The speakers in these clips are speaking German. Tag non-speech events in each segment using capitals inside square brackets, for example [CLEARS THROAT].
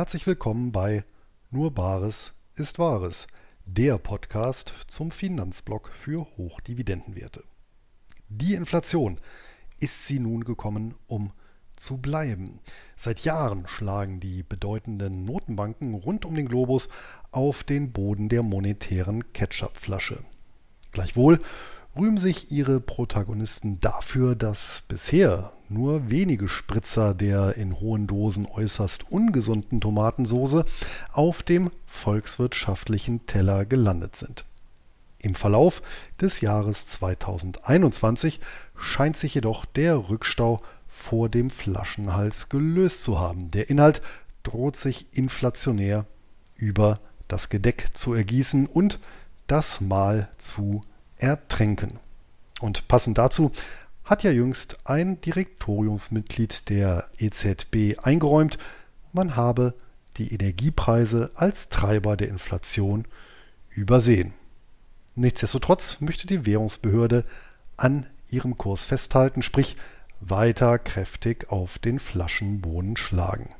Herzlich willkommen bei Nur Bares ist Wahres, der Podcast zum Finanzblock für Hochdividendenwerte. Die Inflation, ist sie nun gekommen, um zu bleiben. Seit Jahren schlagen die bedeutenden Notenbanken rund um den Globus auf den Boden der monetären Ketchupflasche. Gleichwohl rühmen sich ihre Protagonisten dafür, dass bisher nur wenige Spritzer der in hohen Dosen äußerst ungesunden Tomatensoße auf dem volkswirtschaftlichen Teller gelandet sind. Im Verlauf des Jahres 2021 scheint sich jedoch der Rückstau vor dem Flaschenhals gelöst zu haben. Der Inhalt droht sich inflationär über das Gedeck zu ergießen und das Mahl zu ertränken. Und passend dazu hat ja jüngst ein Direktoriumsmitglied der EZB eingeräumt, man habe die Energiepreise als Treiber der Inflation übersehen. Nichtsdestotrotz möchte die Währungsbehörde an ihrem Kurs festhalten, sprich weiter kräftig auf den Flaschenboden schlagen.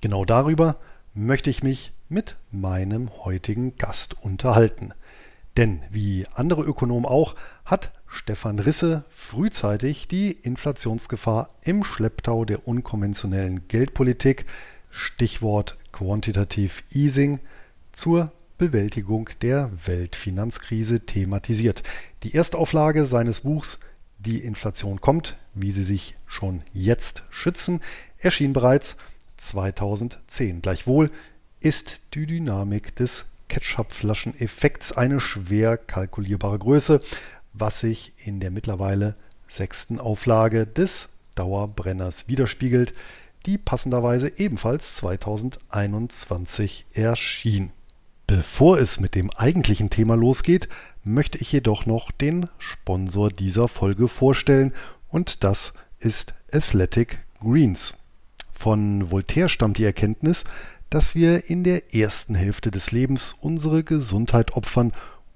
Genau darüber möchte ich mich mit meinem heutigen Gast unterhalten. Denn wie andere Ökonomen auch, hat Stefan Risse frühzeitig die Inflationsgefahr im Schlepptau der unkonventionellen Geldpolitik, Stichwort Quantitative Easing, zur Bewältigung der Weltfinanzkrise thematisiert. Die Erstauflage seines Buchs Die Inflation kommt, wie sie sich schon jetzt schützen, erschien bereits 2010. Gleichwohl ist die Dynamik des Ketchupflaschen-Effekts eine schwer kalkulierbare Größe, was sich in der mittlerweile sechsten Auflage des Dauerbrenners widerspiegelt, die passenderweise ebenfalls 2021 erschien. Bevor es mit dem eigentlichen Thema losgeht, möchte ich jedoch noch den Sponsor dieser Folge vorstellen und das ist Athletic Greens. Von Voltaire stammt die Erkenntnis, dass wir in der ersten Hälfte des Lebens unsere Gesundheit opfern,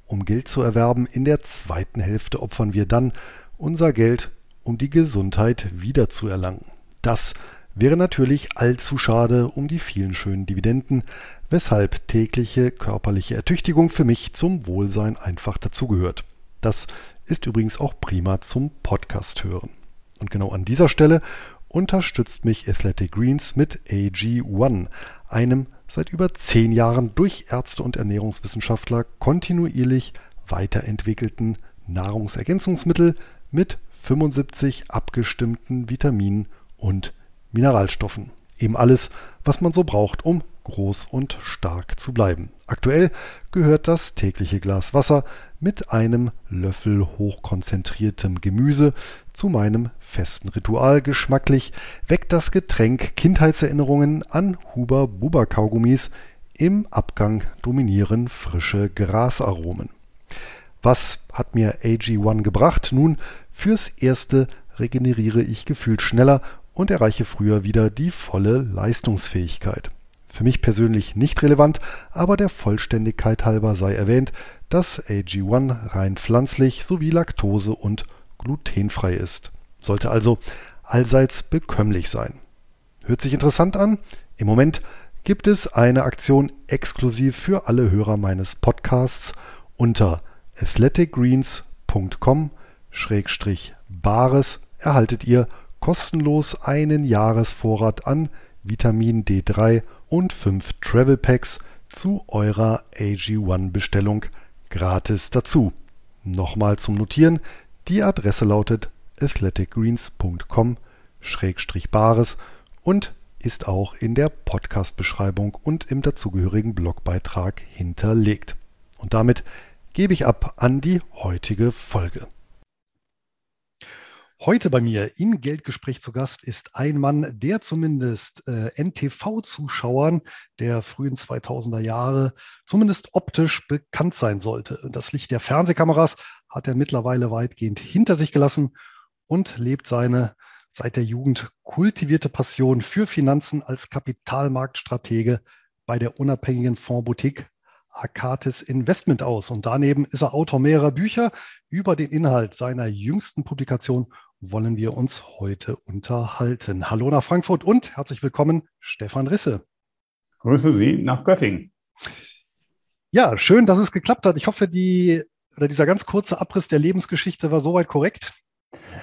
um Geld zu erwerben. In der zweiten Hälfte opfern wir dann unser Geld, um die Gesundheit wiederzuerlangen. Das wäre natürlich allzu schade um die vielen schönen Dividenden, weshalb tägliche körperliche Ertüchtigung für mich zum Wohlsein einfach dazugehört. Das ist übrigens auch prima zum Podcast hören. Und genau an dieser Stelle unterstützt mich Athletic Greens mit AG1, einem seit über zehn Jahren durch Ärzte und Ernährungswissenschaftler kontinuierlich weiterentwickelten Nahrungsergänzungsmittel mit 75 abgestimmten Vitaminen und Mineralstoffen. Eben alles, was man so braucht, um groß und stark zu bleiben. Aktuell gehört das tägliche Glas Wasser mit einem Löffel hochkonzentriertem Gemüse zu meinem festen Ritual. Geschmacklich weckt das Getränk Kindheitserinnerungen an Huber Buber Kaugummis. Im Abgang dominieren frische Grasaromen. Was hat mir AG1 gebracht? Nun, fürs Erste regeneriere ich gefühlt schneller und erreiche früher wieder die volle Leistungsfähigkeit. Für mich persönlich nicht relevant, aber der Vollständigkeit halber sei erwähnt, dass AG1 rein pflanzlich sowie laktose- und glutenfrei ist. Sollte also allseits bekömmlich sein. Hört sich interessant an? Im Moment gibt es eine Aktion exklusiv für alle Hörer meines Podcasts unter athleticgreens.com-bares erhaltet ihr kostenlos einen Jahresvorrat an Vitamin D3 und 5 Travel Packs zu eurer AG1-Bestellung gratis dazu. Nochmal zum Notieren, die Adresse lautet athleticgreens.com-bares und ist auch in der Podcast-Beschreibung und im dazugehörigen Blogbeitrag hinterlegt. Und damit gebe ich ab an die heutige Folge. Heute bei mir im Geldgespräch zu Gast ist ein Mann, der zumindest äh, NTV-Zuschauern der frühen 2000er Jahre zumindest optisch bekannt sein sollte. Das Licht der Fernsehkameras hat er mittlerweile weitgehend hinter sich gelassen und lebt seine seit der Jugend kultivierte Passion für Finanzen als Kapitalmarktstratege bei der unabhängigen Fondsboutique Akatis Investment aus. Und daneben ist er Autor mehrerer Bücher. Über den Inhalt seiner jüngsten Publikation wollen wir uns heute unterhalten. Hallo nach Frankfurt und herzlich willkommen, Stefan Risse. Grüße Sie nach Göttingen. Ja, schön, dass es geklappt hat. Ich hoffe, die oder dieser ganz kurze Abriss der Lebensgeschichte war soweit korrekt.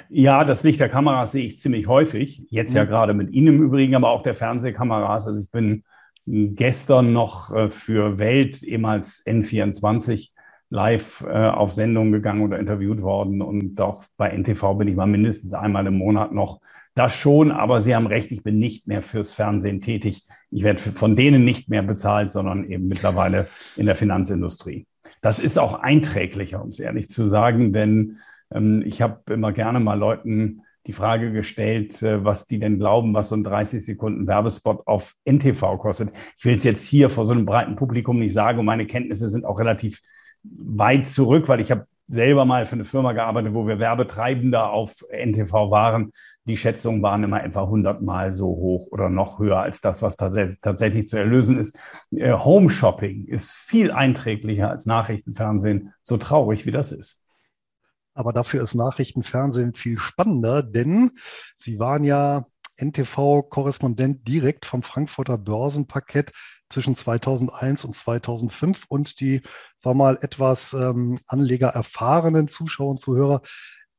Ja, das Licht der Kameras sehe ich ziemlich häufig. Jetzt mhm. ja gerade mit Ihnen im Übrigen, aber auch der Fernsehkameras. Also ich bin gestern noch äh, für Welt, ehemals N24, live äh, auf Sendung gegangen oder interviewt worden. Und auch bei NTV bin ich mal mindestens einmal im Monat noch. Das schon, aber Sie haben recht, ich bin nicht mehr fürs Fernsehen tätig. Ich werde von denen nicht mehr bezahlt, sondern eben mittlerweile in der Finanzindustrie. Das ist auch einträglicher, um es ehrlich zu sagen, denn ich habe immer gerne mal Leuten die Frage gestellt, äh, was die denn glauben, was so ein 30 Sekunden Werbespot auf NTV kostet. Ich will es jetzt hier vor so einem breiten Publikum nicht sagen und meine Kenntnisse sind auch relativ weit zurück, weil ich habe selber mal für eine Firma gearbeitet, wo wir Werbetreibender auf NTV waren. Die Schätzungen waren immer etwa 100 Mal so hoch oder noch höher als das, was tatsächlich zu erlösen ist. Äh, Home Shopping ist viel einträglicher als Nachrichtenfernsehen, so traurig wie das ist. Aber dafür ist Nachrichtenfernsehen viel spannender, denn Sie waren ja NTV-Korrespondent direkt vom Frankfurter Börsenparkett zwischen 2001 und 2005 und die, sag mal, etwas ähm, anlegererfahrenen Zuschauer und Zuhörer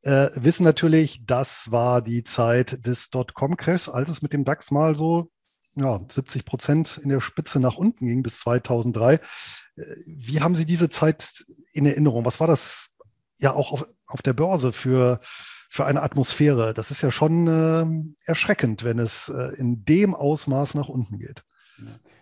äh, wissen natürlich, das war die Zeit des Dotcom-Crashs, als es mit dem DAX mal so ja, 70 Prozent in der Spitze nach unten ging bis 2003. Äh, wie haben Sie diese Zeit in Erinnerung? Was war das ja auch auf, auf der Börse für, für eine Atmosphäre? Das ist ja schon äh, erschreckend, wenn es äh, in dem Ausmaß nach unten geht.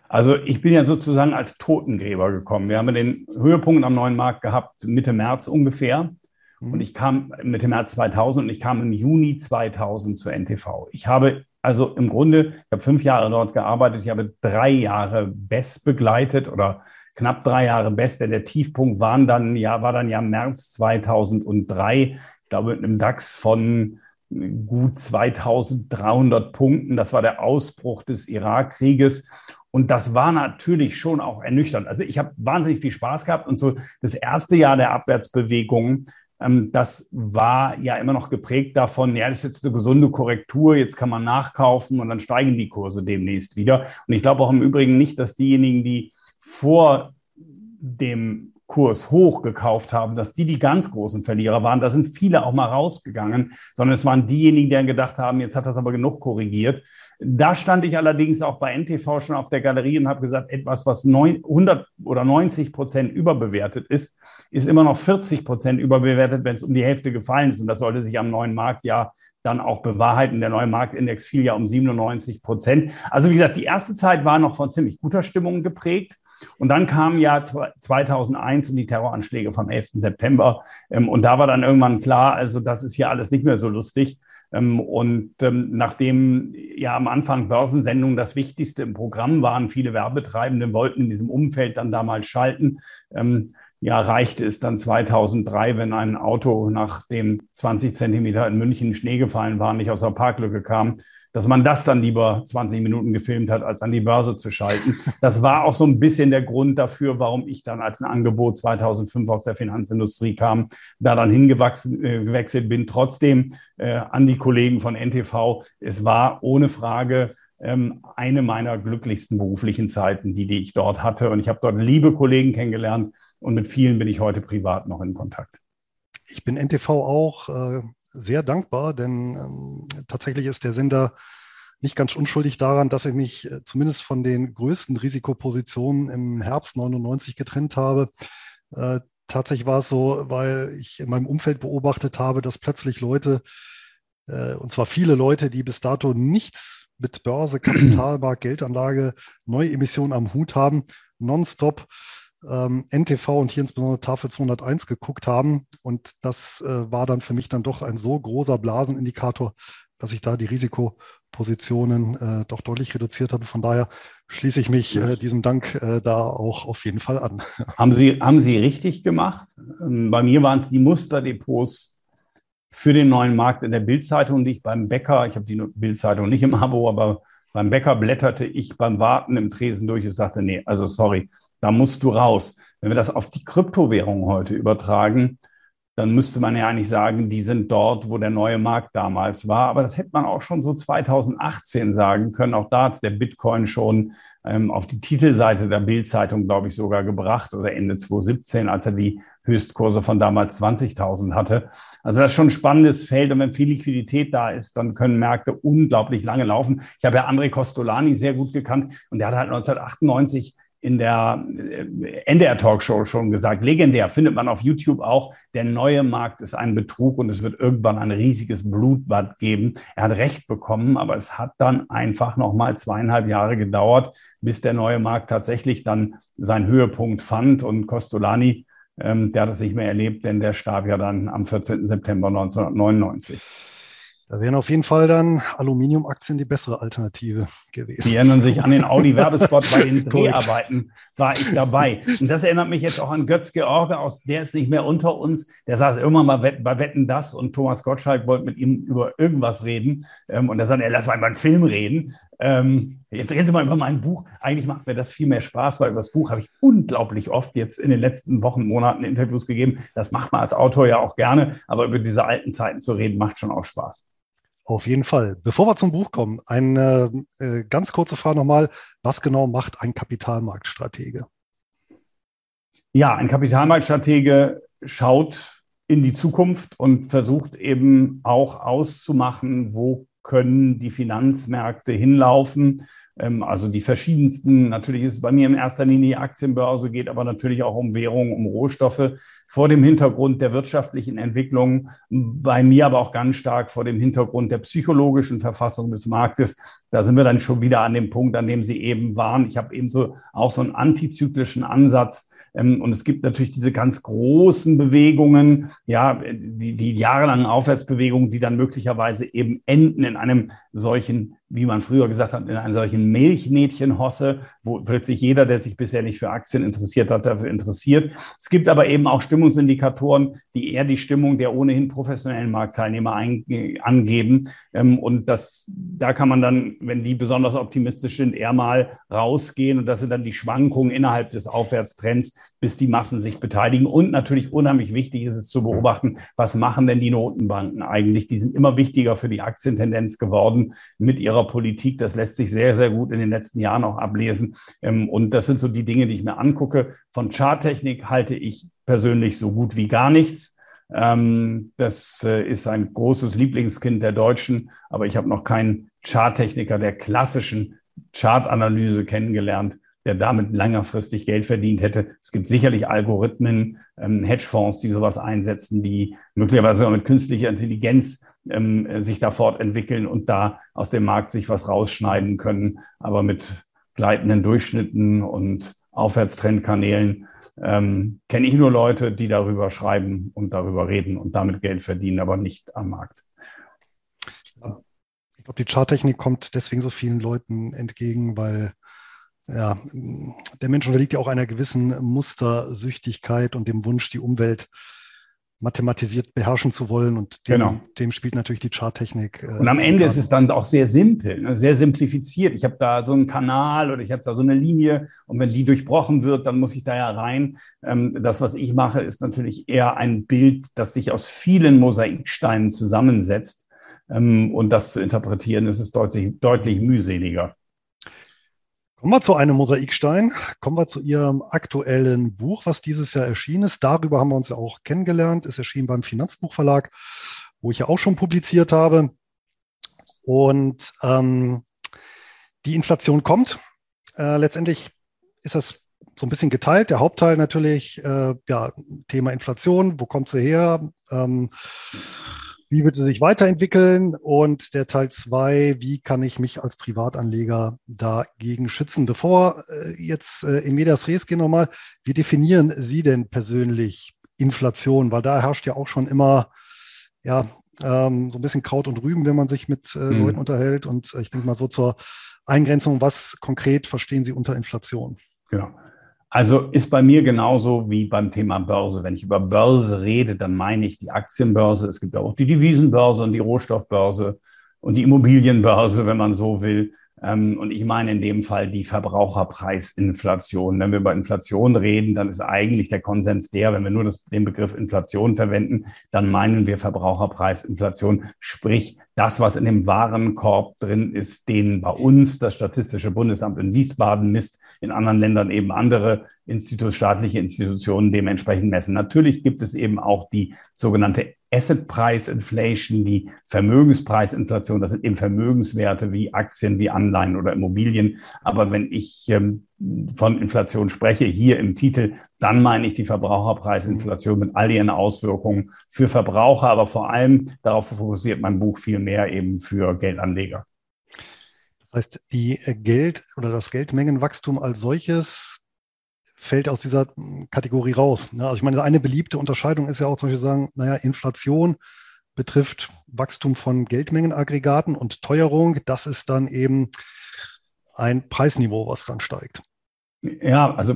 Also ich bin ja sozusagen als Totengräber gekommen. Wir haben den Höhepunkt am neuen Markt gehabt, Mitte März ungefähr. Mhm. Und ich kam Mitte März 2000 und ich kam im Juni 2000 zur NTV. Ich habe also im Grunde, ich habe fünf Jahre dort gearbeitet, ich habe drei Jahre BESS begleitet oder knapp drei Jahre BESS, denn der Tiefpunkt waren dann, ja, war dann ja März 2003, ich glaube mit einem DAX von gut 2300 Punkten. Das war der Ausbruch des Irakkrieges. Und das war natürlich schon auch ernüchternd. Also ich habe wahnsinnig viel Spaß gehabt und so das erste Jahr der Abwärtsbewegung, ähm, das war ja immer noch geprägt davon, ja, das ist jetzt eine gesunde Korrektur, jetzt kann man nachkaufen und dann steigen die Kurse demnächst wieder. Und ich glaube auch im Übrigen nicht, dass diejenigen, die vor dem Kurs hoch gekauft haben, dass die die ganz großen Verlierer waren. Da sind viele auch mal rausgegangen, sondern es waren diejenigen, die dann gedacht haben, jetzt hat das aber genug korrigiert. Da stand ich allerdings auch bei NTV schon auf der Galerie und habe gesagt, etwas, was 100 oder 90 Prozent überbewertet ist, ist immer noch 40 Prozent überbewertet, wenn es um die Hälfte gefallen ist. Und das sollte sich am neuen Marktjahr dann auch bewahrheiten. Der neue Marktindex fiel ja um 97 Prozent. Also wie gesagt, die erste Zeit war noch von ziemlich guter Stimmung geprägt. Und dann kam ja 2001 und die Terroranschläge vom 11. September. Ähm, und da war dann irgendwann klar, also das ist hier alles nicht mehr so lustig. Ähm, und ähm, nachdem ja am Anfang Börsensendungen das Wichtigste im Programm waren, viele Werbetreibende wollten in diesem Umfeld dann damals schalten. Ja, reichte es dann 2003, wenn ein Auto, nachdem 20 Zentimeter in München Schnee gefallen war, nicht aus der Parklücke kam, dass man das dann lieber 20 Minuten gefilmt hat, als an die Börse zu schalten. Das war auch so ein bisschen der Grund dafür, warum ich dann als ein Angebot 2005 aus der Finanzindustrie kam, da dann hingewechselt äh, bin. Trotzdem äh, an die Kollegen von NTV, es war ohne Frage ähm, eine meiner glücklichsten beruflichen Zeiten, die, die ich dort hatte. Und ich habe dort liebe Kollegen kennengelernt und mit vielen bin ich heute privat noch in Kontakt. Ich bin NTV auch. Äh sehr dankbar, denn ähm, tatsächlich ist der Sender nicht ganz unschuldig daran, dass ich mich äh, zumindest von den größten Risikopositionen im Herbst 99 getrennt habe. Äh, tatsächlich war es so, weil ich in meinem Umfeld beobachtet habe, dass plötzlich Leute, äh, und zwar viele Leute, die bis dato nichts mit Börse, Kapitalmarkt, Geldanlage, Neuemissionen am Hut haben, nonstop ähm, NTV und hier insbesondere Tafel 201 geguckt haben. Und das äh, war dann für mich dann doch ein so großer Blasenindikator, dass ich da die Risikopositionen äh, doch deutlich reduziert habe. Von daher schließe ich mich äh, diesem Dank äh, da auch auf jeden Fall an. [LAUGHS] Haben Sie, haben Sie richtig gemacht? Ähm, bei mir waren es die Musterdepots für den neuen Markt in der Bildzeitung, die ich beim Bäcker, ich habe die Bildzeitung nicht im Abo, aber beim Bäcker blätterte ich beim Warten im Tresen durch und sagte, nee, also sorry, da musst du raus. Wenn wir das auf die Kryptowährung heute übertragen, dann müsste man ja eigentlich sagen, die sind dort, wo der neue Markt damals war. Aber das hätte man auch schon so 2018 sagen können. Auch da hat der Bitcoin schon ähm, auf die Titelseite der Bildzeitung, glaube ich, sogar gebracht oder Ende 2017, als er die Höchstkurse von damals 20.000 hatte. Also das ist schon ein spannendes Feld. Und wenn viel Liquidität da ist, dann können Märkte unglaublich lange laufen. Ich habe ja André Costolani sehr gut gekannt und der hat halt 1998 in der äh, NDR Talkshow schon gesagt, legendär, findet man auf YouTube auch, der neue Markt ist ein Betrug und es wird irgendwann ein riesiges Blutbad geben. Er hat recht bekommen, aber es hat dann einfach nochmal zweieinhalb Jahre gedauert, bis der neue Markt tatsächlich dann seinen Höhepunkt fand und Costolani, ähm, der hat es nicht mehr erlebt, denn der starb ja dann am 14. September 1999. Da wären auf jeden Fall dann Aluminiumaktien die bessere Alternative gewesen. Die erinnern sich an den Audi-Werbespot bei den [LAUGHS] Dreharbeiten, war ich dabei. Und das erinnert mich jetzt auch an Götz George, aus der ist nicht mehr unter uns. Der saß irgendwann mal bei Wetten das und Thomas Gottschalk wollte mit ihm über irgendwas reden. Ähm, und er sagte, lass mal über einen Film reden. Ähm, jetzt reden Sie mal über mein Buch. Eigentlich macht mir das viel mehr Spaß, weil über das Buch habe ich unglaublich oft jetzt in den letzten Wochen, Monaten Interviews gegeben. Das macht man als Autor ja auch gerne, aber über diese alten Zeiten zu reden, macht schon auch Spaß. Auf jeden Fall. Bevor wir zum Buch kommen, eine äh, ganz kurze Frage nochmal. Was genau macht ein Kapitalmarktstratege? Ja, ein Kapitalmarktstratege schaut in die Zukunft und versucht eben auch auszumachen, wo können die Finanzmärkte hinlaufen. Ähm, also die verschiedensten, natürlich ist es bei mir in erster Linie die Aktienbörse, geht aber natürlich auch um Währungen, um Rohstoffe, vor dem Hintergrund der wirtschaftlichen Entwicklung, bei mir aber auch ganz stark vor dem Hintergrund der psychologischen Verfassung des Marktes. Da sind wir dann schon wieder an dem Punkt, an dem Sie eben waren. Ich habe eben so auch so einen antizyklischen Ansatz. Ähm, und es gibt natürlich diese ganz großen Bewegungen, ja, die, die jahrelangen Aufwärtsbewegungen, die dann möglicherweise eben enden in einem solchen wie man früher gesagt hat, in einer solchen Milchmädchenhosse, wo plötzlich jeder, der sich bisher nicht für Aktien interessiert hat, dafür interessiert. Es gibt aber eben auch Stimmungsindikatoren, die eher die Stimmung der ohnehin professionellen Marktteilnehmer angeben. Ähm, und das, da kann man dann, wenn die besonders optimistisch sind, eher mal rausgehen. Und das sind dann die Schwankungen innerhalb des Aufwärtstrends, bis die Massen sich beteiligen. Und natürlich unheimlich wichtig ist es zu beobachten, was machen denn die Notenbanken eigentlich? Die sind immer wichtiger für die Aktientendenz geworden mit ihrer ihrer Politik. Das lässt sich sehr, sehr gut in den letzten Jahren auch ablesen. Ähm, und das sind so die Dinge, die ich mir angucke. Von Charttechnik halte ich persönlich so gut wie gar nichts. Ähm, das äh, ist ein großes Lieblingskind der Deutschen, aber ich habe noch keinen Charttechniker der klassischen Chartanalyse kennengelernt, der damit längerfristig Geld verdient hätte. Es gibt sicherlich Algorithmen, ähm, Hedgefonds, die sowas einsetzen, die möglicherweise mit künstlicher Intelligenz ähm, sich da fortentwickeln und da aus dem Markt sich was rausschneiden können. Aber mit gleitenden Durchschnitten und Aufwärtstrendkanälen ähm, kenne ich nur Leute, die darüber schreiben und darüber reden und damit Geld verdienen, aber nicht am Markt. Ich glaube, die Charttechnik kommt deswegen so vielen Leuten entgegen, weil ja, der Mensch unterliegt ja auch einer gewissen Mustersüchtigkeit und dem Wunsch, die Umwelt mathematisiert beherrschen zu wollen. Und dem, genau. dem spielt natürlich die Charttechnik. Äh, und am Ende ist es dann auch sehr simpel, ne? sehr simplifiziert. Ich habe da so einen Kanal oder ich habe da so eine Linie und wenn die durchbrochen wird, dann muss ich da ja rein. Ähm, das, was ich mache, ist natürlich eher ein Bild, das sich aus vielen Mosaiksteinen zusammensetzt. Ähm, und das zu interpretieren, ist es deutlich, deutlich mühseliger. Kommen wir zu einem Mosaikstein. Kommen wir zu Ihrem aktuellen Buch, was dieses Jahr erschienen ist. Darüber haben wir uns ja auch kennengelernt. Es erschien beim Finanzbuchverlag, wo ich ja auch schon publiziert habe. Und ähm, die Inflation kommt. Äh, letztendlich ist das so ein bisschen geteilt. Der Hauptteil natürlich, äh, ja, Thema Inflation. Wo kommt sie her? Ähm, wie wird sie sich weiterentwickeln? Und der Teil zwei, wie kann ich mich als Privatanleger dagegen schützen? Bevor äh, jetzt äh, in Medias Res gehen nochmal, wie definieren Sie denn persönlich Inflation? Weil da herrscht ja auch schon immer, ja, ähm, so ein bisschen Kraut und Rüben, wenn man sich mit äh, mhm. Leuten unterhält. Und äh, ich denke mal so zur Eingrenzung, was konkret verstehen Sie unter Inflation? Genau. Also ist bei mir genauso wie beim Thema Börse. Wenn ich über Börse rede, dann meine ich die Aktienbörse. Es gibt auch die Devisenbörse und die Rohstoffbörse und die Immobilienbörse, wenn man so will. Ähm, und ich meine in dem Fall die Verbraucherpreisinflation. Wenn wir über Inflation reden, dann ist eigentlich der Konsens der, wenn wir nur das, den Begriff Inflation verwenden, dann meinen wir Verbraucherpreisinflation, sprich das, was in dem Warenkorb drin ist, den bei uns das Statistische Bundesamt in Wiesbaden misst, in anderen Ländern eben andere Institut, staatliche Institutionen dementsprechend messen. Natürlich gibt es eben auch die sogenannte Asset Price Inflation, die Vermögenspreisinflation. Das sind eben Vermögenswerte wie Aktien, wie Anleihen oder Immobilien. Aber wenn ich ähm, von Inflation spreche, hier im Titel, dann meine ich die Verbraucherpreisinflation mit all ihren Auswirkungen für Verbraucher, aber vor allem darauf fokussiert mein Buch viel mehr eben für Geldanleger. Das heißt, die äh, Geld oder das Geldmengenwachstum als solches fällt aus dieser Kategorie raus. Also ich meine, eine beliebte Unterscheidung ist ja auch zum Beispiel sagen, naja, Inflation betrifft Wachstum von Geldmengenaggregaten und Teuerung. Das ist dann eben ein Preisniveau, was dann steigt. Ja, also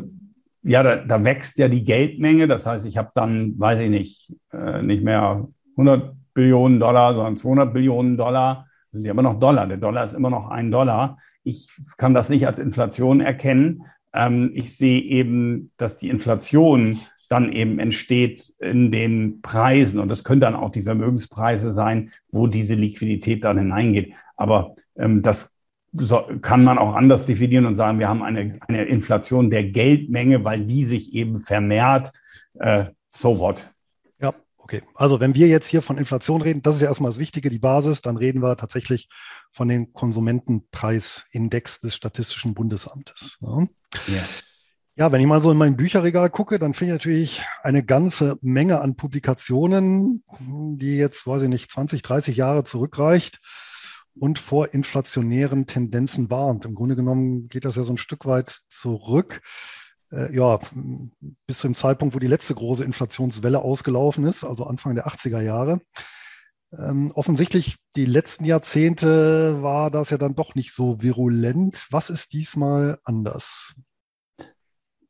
ja, da, da wächst ja die Geldmenge. Das heißt, ich habe dann, weiß ich nicht, äh, nicht mehr 100 Billionen Dollar, sondern 200 Billionen Dollar. Sind ja immer noch Dollar. Der Dollar ist immer noch ein Dollar. Ich kann das nicht als Inflation erkennen. Ähm, ich sehe eben, dass die Inflation dann eben entsteht in den Preisen. Und das können dann auch die Vermögenspreise sein, wo diese Liquidität dann hineingeht. Aber ähm, das so, kann man auch anders definieren und sagen, wir haben eine, eine Inflation der Geldmenge, weil die sich eben vermehrt. Äh, so what? Okay. Also wenn wir jetzt hier von Inflation reden, das ist ja erstmal das Wichtige, die Basis, dann reden wir tatsächlich von den Konsumentenpreisindex des Statistischen Bundesamtes. Ja. ja. Ja, wenn ich mal so in mein Bücherregal gucke, dann finde ich natürlich eine ganze Menge an Publikationen, die jetzt, weiß ich nicht, 20, 30 Jahre zurückreicht und vor inflationären Tendenzen warnt. Im Grunde genommen geht das ja so ein Stück weit zurück. Äh, ja, bis zum Zeitpunkt, wo die letzte große Inflationswelle ausgelaufen ist, also Anfang der 80er Jahre. Ähm, offensichtlich die letzten Jahrzehnte war das ja dann doch nicht so virulent. Was ist diesmal anders?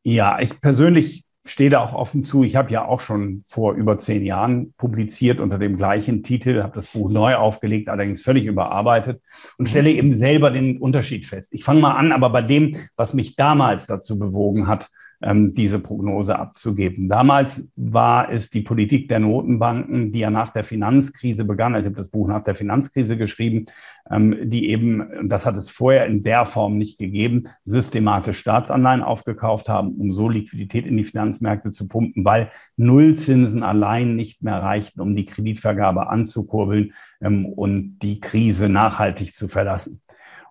Ja, ich persönlich stehe da auch offen zu. Ich habe ja auch schon vor über zehn Jahren publiziert unter dem gleichen Titel, habe das Buch neu aufgelegt, allerdings völlig überarbeitet und stelle eben selber den Unterschied fest. Ich fange mal an, aber bei dem, was mich damals dazu bewogen hat, diese Prognose abzugeben. Damals war es die Politik der Notenbanken, die ja nach der Finanzkrise begann. Also ich habe das Buch nach der Finanzkrise geschrieben, ähm, die eben, das hat es vorher in der Form nicht gegeben, systematisch Staatsanleihen aufgekauft haben, um so Liquidität in die Finanzmärkte zu pumpen, weil Nullzinsen allein nicht mehr reichten, um die Kreditvergabe anzukurbeln ähm, und die Krise nachhaltig zu verlassen.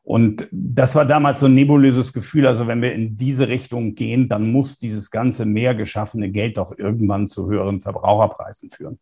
Und das war damals so ein nebulöses Gefühl. Also wenn wir in diese Richtung gehen, dann muss dieses ganze mehr geschaffene Geld doch irgendwann zu höheren Verbraucherpreisen führen.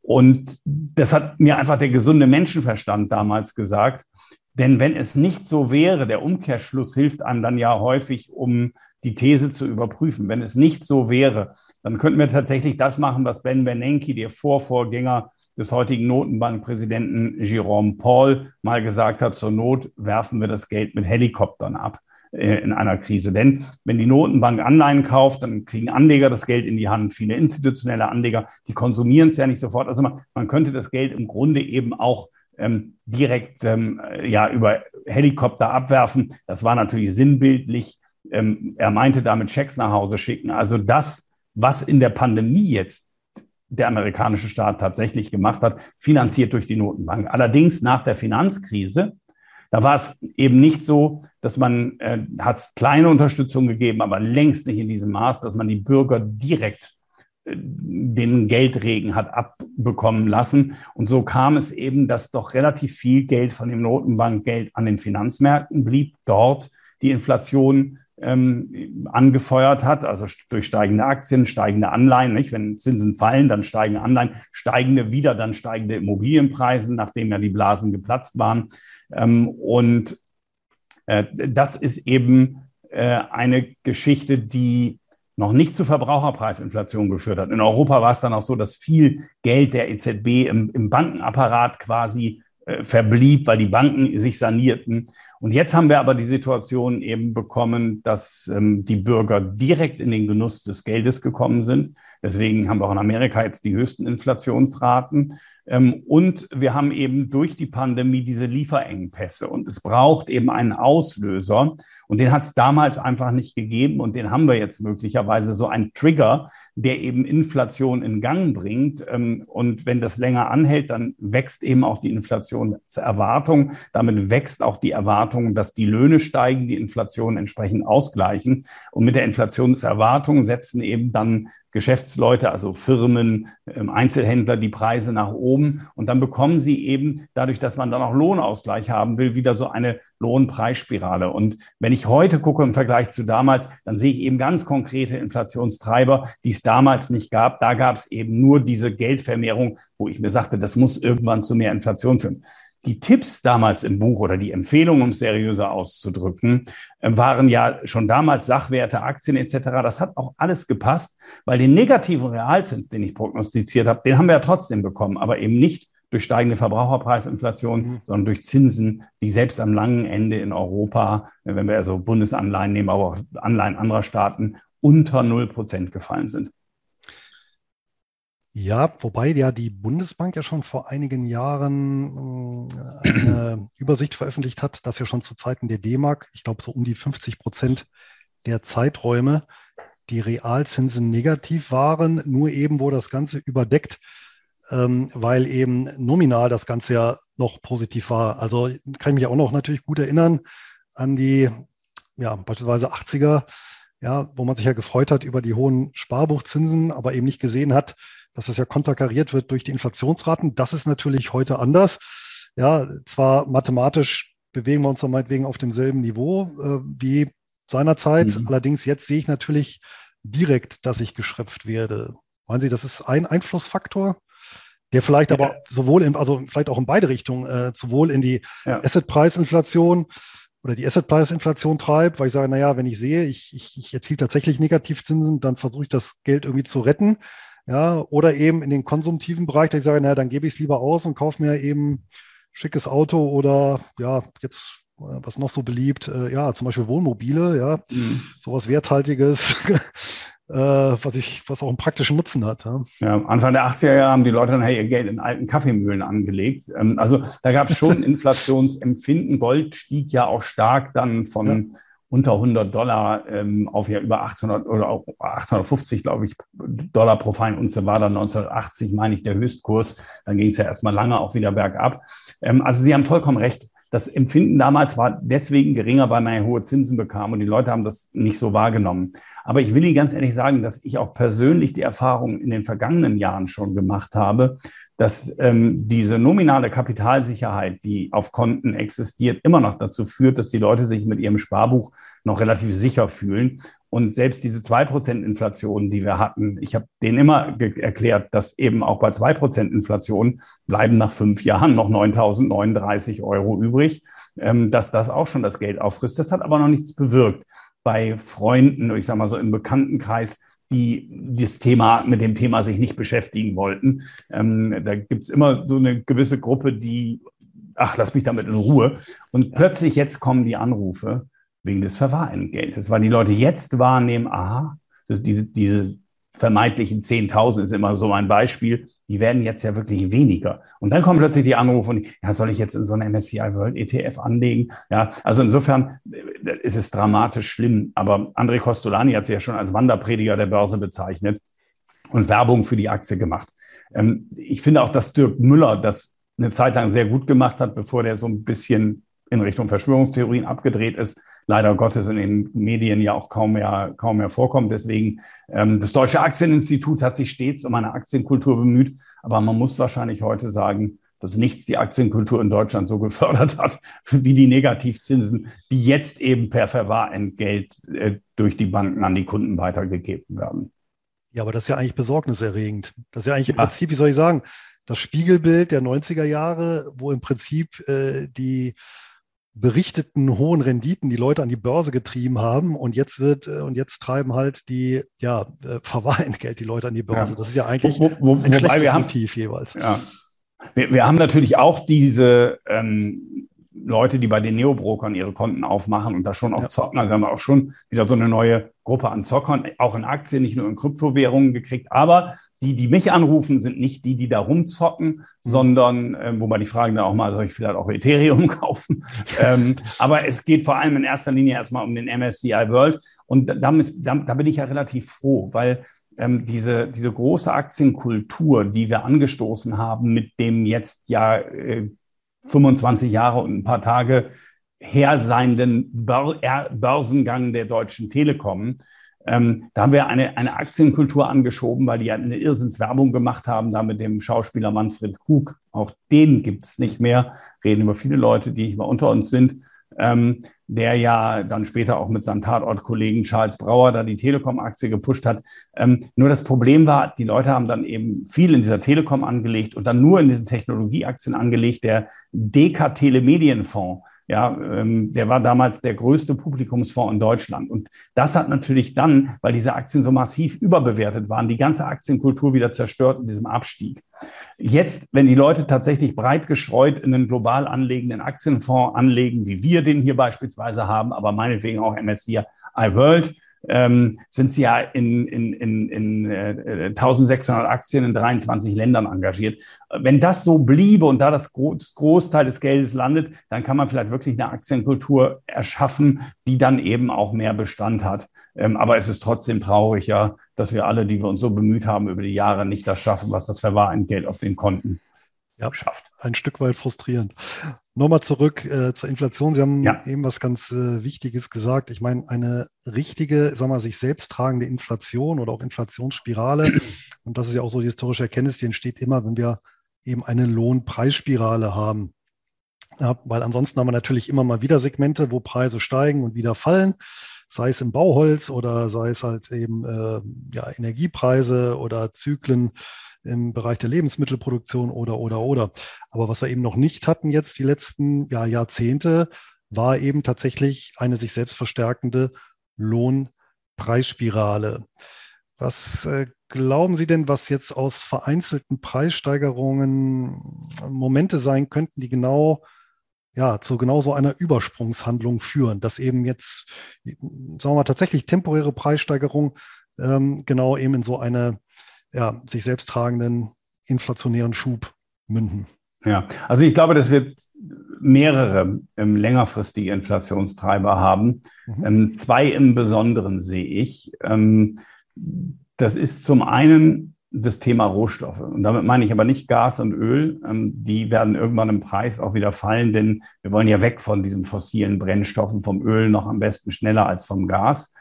Und das hat mir einfach der gesunde Menschenverstand damals gesagt. Denn wenn es nicht so wäre, der Umkehrschluss hilft einem dann ja häufig, um die These zu überprüfen. Wenn es nicht so wäre, dann könnten wir tatsächlich das machen, was Ben Bernanke, der Vorvorgänger des heutigen Notenbankpräsidenten Jerome Paul mal gesagt hat, zur Not werfen wir das Geld mit Helikoptern ab äh, in einer Krise. Denn wenn die Notenbank Anleihen kauft, dann kriegen Anleger das Geld in die Hand, viele institutionelle Anleger, die konsumieren es ja nicht sofort. Also man, man könnte das Geld im Grunde eben auch ähm, direkt ähm, ja, über Helikopter abwerfen. Das war natürlich sinnbildlich. Ähm, er meinte damit Schecks nach Hause schicken. Also das, was in der Pandemie jetzt der amerikanische Staat tatsächlich gemacht hat, finanziert durch die Notenbank. Allerdings nach der Finanzkrise, da war es eben nicht so, dass man äh, hat kleine Unterstützung gegeben, aber längst nicht in diesem Maß, dass man die Bürger direkt äh, den Geldregen hat abbekommen lassen. Und so kam es eben, dass doch relativ viel Geld von dem Notenbankgeld an den Finanzmärkten blieb, dort die Inflation ähm, angefeuert hat, also durch steigende Aktien, steigende Anleihen. Nicht? Wenn Zinsen fallen, dann steigen Anleihen, steigende wieder, dann steigende Immobilienpreise, nachdem ja die Blasen geplatzt waren. Ähm, und äh, das ist eben äh, eine Geschichte, die noch nicht zu Verbraucherpreisinflation geführt hat. In Europa war es dann auch so, dass viel Geld der EZB im, im Bankenapparat quasi äh, verblieb, weil die Banken sich sanierten. Und jetzt haben wir aber die Situation eben bekommen, dass ähm, die Bürger direkt in den Genuss des Geldes gekommen sind. Deswegen haben wir auch in Amerika jetzt die höchsten Inflationsraten. Ähm, und wir haben eben durch die Pandemie diese Lieferengpässe. Und es braucht eben einen Auslöser. Und den hat es damals einfach nicht gegeben. Und den haben wir jetzt möglicherweise so ein Trigger, der eben Inflation in Gang bringt. Ähm, und wenn das länger anhält, dann wächst eben auch die Inflationserwartung. Damit wächst auch die Erwartung, dass die Löhne steigen, die Inflation entsprechend ausgleichen. Und mit der Inflationserwartung setzen eben dann Geschäftsleute, also Firmen, ähm, Einzelhändler die Preise nach oben. Und dann bekommen sie eben, dadurch, dass man dann auch Lohnausgleich haben will, wieder so eine Lohnpreisspirale. Und wenn ich heute gucke im Vergleich zu damals, dann sehe ich eben ganz konkrete Inflationstreiber, die es damals nicht gab. Da gab es eben nur diese Geldvermehrung, wo ich mir sagte, das muss irgendwann zu mehr Inflation führen. Die Tipps damals im Buch oder die Empfehlungen, um es seriöser auszudrücken, äh, waren ja schon damals Sachwerte, Aktien etc. Das hat auch alles gepasst, weil den negativen Realzins, den ich prognostiziert habe, den haben wir ja trotzdem bekommen, aber eben nicht durch steigende Verbraucherpreisinflation, mhm. sondern durch Zinsen, die selbst am langen Ende in Europa, wenn wir also Bundesanleihen nehmen, aber auch Anleihen anderer Staaten, unter 0 Prozent gefallen sind. Ja, wobei ja die Bundesbank ja schon vor einigen Jahren äh, eine [CLEARS THROAT] Übersicht veröffentlicht hat, dass ja schon zu Zeiten der D-Mark, ich glaube so um die 50 Prozent der Zeiträume, die Realzinsen negativ waren, nur eben wo das Ganze überdeckt, ähm, weil eben nominal das Ganze ja noch positiv war. Also kann ich mich auch noch natürlich gut erinnern an die, ja, beispielsweise 80er, ja, wo man sich ja gefreut hat über die hohen Sparbuchzinsen, aber eben nicht gesehen hat, dass das ja konterkariert wird durch die Inflationsraten. Das ist natürlich heute anders. Ja, zwar mathematisch bewegen wir uns dann meinetwegen auf demselben Niveau äh, wie seinerzeit. Mhm. Allerdings jetzt sehe ich natürlich direkt, dass ich geschröpft werde. Meinen Sie, das ist ein Einflussfaktor, der vielleicht ja. aber sowohl in, also vielleicht auch in beide Richtungen, äh, sowohl in die ja. Assetpreisinflation oder die Assetpreisinflation treibt, weil ich sage, naja, wenn ich sehe, ich, ich, ich erziele tatsächlich Negativzinsen, dann versuche ich das Geld irgendwie zu retten. Ja, oder eben in den konsumtiven Bereich, da ich sage, naja, dann gebe ich es lieber aus und kaufe mir eben schickes Auto oder ja, jetzt äh, was noch so beliebt, äh, ja, zum Beispiel Wohnmobile, ja, mhm. sowas Werthaltiges, [LAUGHS] äh, was ich, was auch einen praktischen Nutzen hat. Ja. ja. Anfang der 80er Jahre haben die Leute dann hey, ihr Geld in alten Kaffeemühlen angelegt. Ähm, also da gab es schon [LAUGHS] Inflationsempfinden. Gold stieg ja auch stark dann von ja unter 100 Dollar ähm, auf ja über 800 oder auch 850, glaube ich, Dollar pro Feinunze war dann 1980, meine ich, der Höchstkurs. Dann ging es ja erstmal lange auch wieder bergab. Ähm, also Sie haben vollkommen recht. Das Empfinden damals war deswegen geringer, weil man ja hohe Zinsen bekam und die Leute haben das nicht so wahrgenommen. Aber ich will Ihnen ganz ehrlich sagen, dass ich auch persönlich die Erfahrung in den vergangenen Jahren schon gemacht habe, dass ähm, diese nominale Kapitalsicherheit, die auf Konten existiert, immer noch dazu führt, dass die Leute sich mit ihrem Sparbuch noch relativ sicher fühlen. Und selbst diese zwei Prozent Inflation, die wir hatten, ich habe denen immer erklärt, dass eben auch bei zwei Prozent Inflation bleiben nach fünf Jahren noch 9.039 Euro übrig, ähm, dass das auch schon das Geld auffrisst. Das hat aber noch nichts bewirkt. Bei Freunden, ich sage mal so im Bekanntenkreis, die das Thema mit dem Thema sich nicht beschäftigen wollten. Ähm, da gibt's immer so eine gewisse Gruppe, die, ach, lass mich damit in Ruhe. Und plötzlich jetzt kommen die Anrufe wegen des Verwahrentgeltes, weil die Leute jetzt wahrnehmen, aha, diese, diese vermeintlichen 10.000 ist immer so ein Beispiel, die werden jetzt ja wirklich weniger. Und dann kommen plötzlich die Anrufe und, ja, soll ich jetzt in so einen MSCI World ETF anlegen? Ja, also insofern äh, ist es dramatisch schlimm. Aber André Costolani hat sie ja schon als Wanderprediger der Börse bezeichnet und Werbung für die Aktie gemacht. Ähm, ich finde auch, dass Dirk Müller das eine Zeit lang sehr gut gemacht hat, bevor der so ein bisschen in Richtung Verschwörungstheorien abgedreht ist, leider Gottes in den Medien ja auch kaum mehr, kaum mehr vorkommt. Deswegen, ähm, das Deutsche Aktieninstitut hat sich stets um eine Aktienkultur bemüht, aber man muss wahrscheinlich heute sagen, dass nichts die Aktienkultur in Deutschland so gefördert hat [LAUGHS] wie die Negativzinsen, die jetzt eben per Verwahrentgelt äh, durch die Banken an die Kunden weitergegeben werden. Ja, aber das ist ja eigentlich besorgniserregend. Das ist ja eigentlich im Prinzip, wie soll ich sagen, das Spiegelbild der 90er Jahre, wo im Prinzip äh, die berichteten hohen Renditen die Leute an die Börse getrieben haben und jetzt wird äh, und jetzt treiben halt die ja äh, Verwahrentgelt die Leute an die Börse. Ja. Das ist ja eigentlich wo, wo, ein schlechtes Motiv jeweils. Ja. Wir, wir haben natürlich auch diese ähm, Leute, die bei den Neobrokern ihre Konten aufmachen und da schon auch ja. zocken. Also haben wir auch schon wieder so eine neue Gruppe an Zockern, auch in Aktien, nicht nur in Kryptowährungen gekriegt. Aber die, die mich anrufen, sind nicht die, die da rumzocken, mhm. sondern, äh, wobei die fragen dann auch mal, soll ich vielleicht auch Ethereum [LAUGHS] kaufen? ähm, aber es geht vor allem in erster Linie erstmal um den MSCI World. Und damit, da, da bin ich ja relativ froh, weil ähm, diese, diese große Aktienkultur, die wir angestoßen haben mit dem jetzt ja äh, 25 Jahre und ein paar Tage her seienden Börsengang der Deutschen Telekom, ähm, da haben wir eine, eine Aktienkultur angeschoben, weil die eine Irrsinnswerbung gemacht haben, da mit dem Schauspieler Manfred Krug. Auch den gibt es nicht mehr. Reden über viele Leute, die nicht mehr unter uns sind. Ähm, der ja dann später auch mit seinem Tatortkollegen Charles Brauer da die Telekom-Aktie gepusht hat. Ähm, nur das Problem war, die Leute haben dann eben viel in dieser Telekom angelegt und dann nur in diesen Technologieaktien angelegt. Der DK Telemedienfonds, ja, ähm, der war damals der größte Publikumsfonds in Deutschland. Und das hat natürlich dann, weil diese Aktien so massiv überbewertet waren, die ganze Aktienkultur wieder zerstört in diesem Abstieg. Jetzt, wenn die Leute tatsächlich breit geschreut in einen global anlegenden Aktienfonds anlegen, wie wir den hier beispielsweise haben, aber meinetwegen auch MSCI World, ähm, sind sie ja in, in, in, in äh, 1600 Aktien in 23 Ländern engagiert. Wenn das so bliebe und da das, Groß, Großteil des Geldes landet, dann kann man vielleicht wirklich eine Aktienkultur erschaffen, die dann eben auch mehr Bestand hat. Ähm, aber es ist trotzdem traurig, ja, dass wir alle, die wir uns so bemüht haben über die Jahre, nicht das schaffen, was das Verwahrentgelt auf den Konten ja, schafft. Ein Stück weit frustrierend. Nochmal zurück äh, zur Inflation. Sie haben ja. eben was ganz äh, Wichtiges gesagt. Ich meine, eine richtige, sagen wir, sich selbst tragende Inflation oder auch Inflationsspirale, [CLEARS THROAT] und das ist ja auch so die historische Erkenntnis, die entsteht immer, wenn wir eben eine Lohnpreisspirale haben. Ja, weil ansonsten haben wir natürlich immer mal wieder Segmente, wo Preise steigen und wieder fallen, sei es im Bauholz oder sei es halt eben äh, ja, Energiepreise oder Zyklen im Bereich der Lebensmittelproduktion oder, oder, oder. Aber was wir eben noch nicht hatten jetzt die letzten ja, Jahrzehnte, war eben tatsächlich eine sich selbst verstärkende Lohnpreisspirale. Was äh, glauben Sie denn, was jetzt aus vereinzelten Preissteigerungen Momente sein könnten, die genau ja, zu genau so einer Übersprungshandlung führen, dass eben jetzt, sagen wir mal, tatsächlich temporäre Preissteigerungen ähm, genau eben in so eine ja, sich selbst tragenden inflationären Schub münden. Ja, also ich glaube, dass wir mehrere ähm, längerfristige Inflationstreiber haben. Mhm. Ähm, zwei im Besonderen sehe ich. Ähm, das ist zum einen das Thema Rohstoffe. Und damit meine ich aber nicht Gas und Öl. Ähm, die werden irgendwann im Preis auch wieder fallen, denn wir wollen ja weg von diesen fossilen Brennstoffen, vom Öl noch am besten schneller als vom Gas.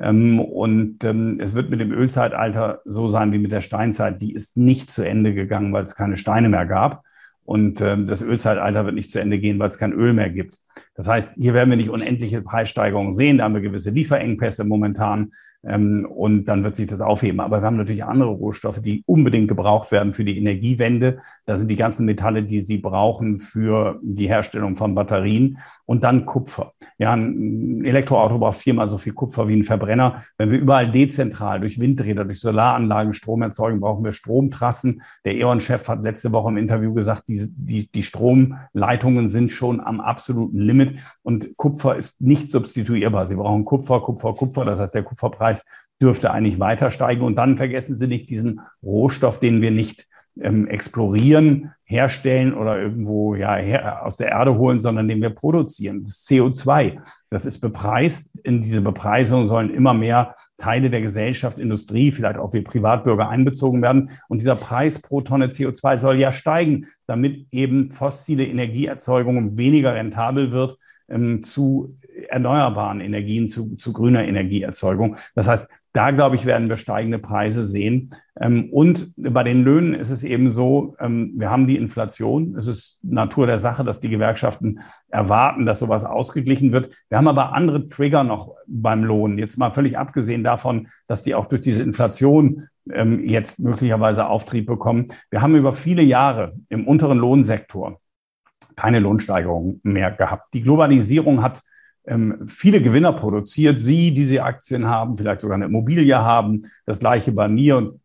Ähm, und ähm, es wird mit dem Ölzeitalter so sein wie mit der Steinzeit. Die ist nicht zu Ende gegangen, weil es keine Steine mehr gab. Und ähm, das Ölzeitalter wird nicht zu Ende gehen, weil es kein Öl mehr gibt. Das heißt, hier werden wir nicht unendliche Preissteigerungen sehen. Da haben wir gewisse Lieferengpässe momentan. Ähm, und dann wird sich das aufheben. Aber wir haben natürlich andere Rohstoffe, die unbedingt gebraucht werden für die Energiewende. Da sind die ganzen Metalle, die Sie brauchen für die Herstellung von Batterien und dann Kupfer. Ja, ein Elektroauto braucht viermal so viel Kupfer wie ein Verbrenner. Wenn wir überall dezentral durch Windräder, durch Solaranlagen Strom erzeugen, brauchen wir Stromtrassen. Der E.ON-Chef hat letzte Woche im Interview gesagt, die, die, die Stromleitungen sind schon am absoluten Limit und Kupfer ist nicht substituierbar. Sie brauchen Kupfer, Kupfer, Kupfer. Das heißt, der Kupferpreis Preis dürfte eigentlich weiter steigen. Und dann vergessen Sie nicht diesen Rohstoff, den wir nicht ähm, explorieren, herstellen oder irgendwo ja, her, aus der Erde holen, sondern den wir produzieren. Das CO2, das ist bepreist. In diese Bepreisung sollen immer mehr Teile der Gesellschaft, Industrie, vielleicht auch wir Privatbürger einbezogen werden. Und dieser Preis pro Tonne CO2 soll ja steigen, damit eben fossile Energieerzeugung weniger rentabel wird zu erneuerbaren Energien zu, zu grüner Energieerzeugung. Das heißt, da, glaube ich, werden wir steigende Preise sehen. Ähm, und bei den Löhnen ist es eben so, ähm, wir haben die Inflation. Es ist Natur der Sache, dass die Gewerkschaften erwarten, dass sowas ausgeglichen wird. Wir haben aber andere Trigger noch beim Lohn. Jetzt mal völlig abgesehen davon, dass die auch durch diese Inflation ähm, jetzt möglicherweise Auftrieb bekommen. Wir haben über viele Jahre im unteren Lohnsektor keine Lohnsteigerung mehr gehabt. Die Globalisierung hat ähm, viele Gewinner produziert. Sie, die sie Aktien haben, vielleicht sogar eine Immobilie haben. Das gleiche bei mir und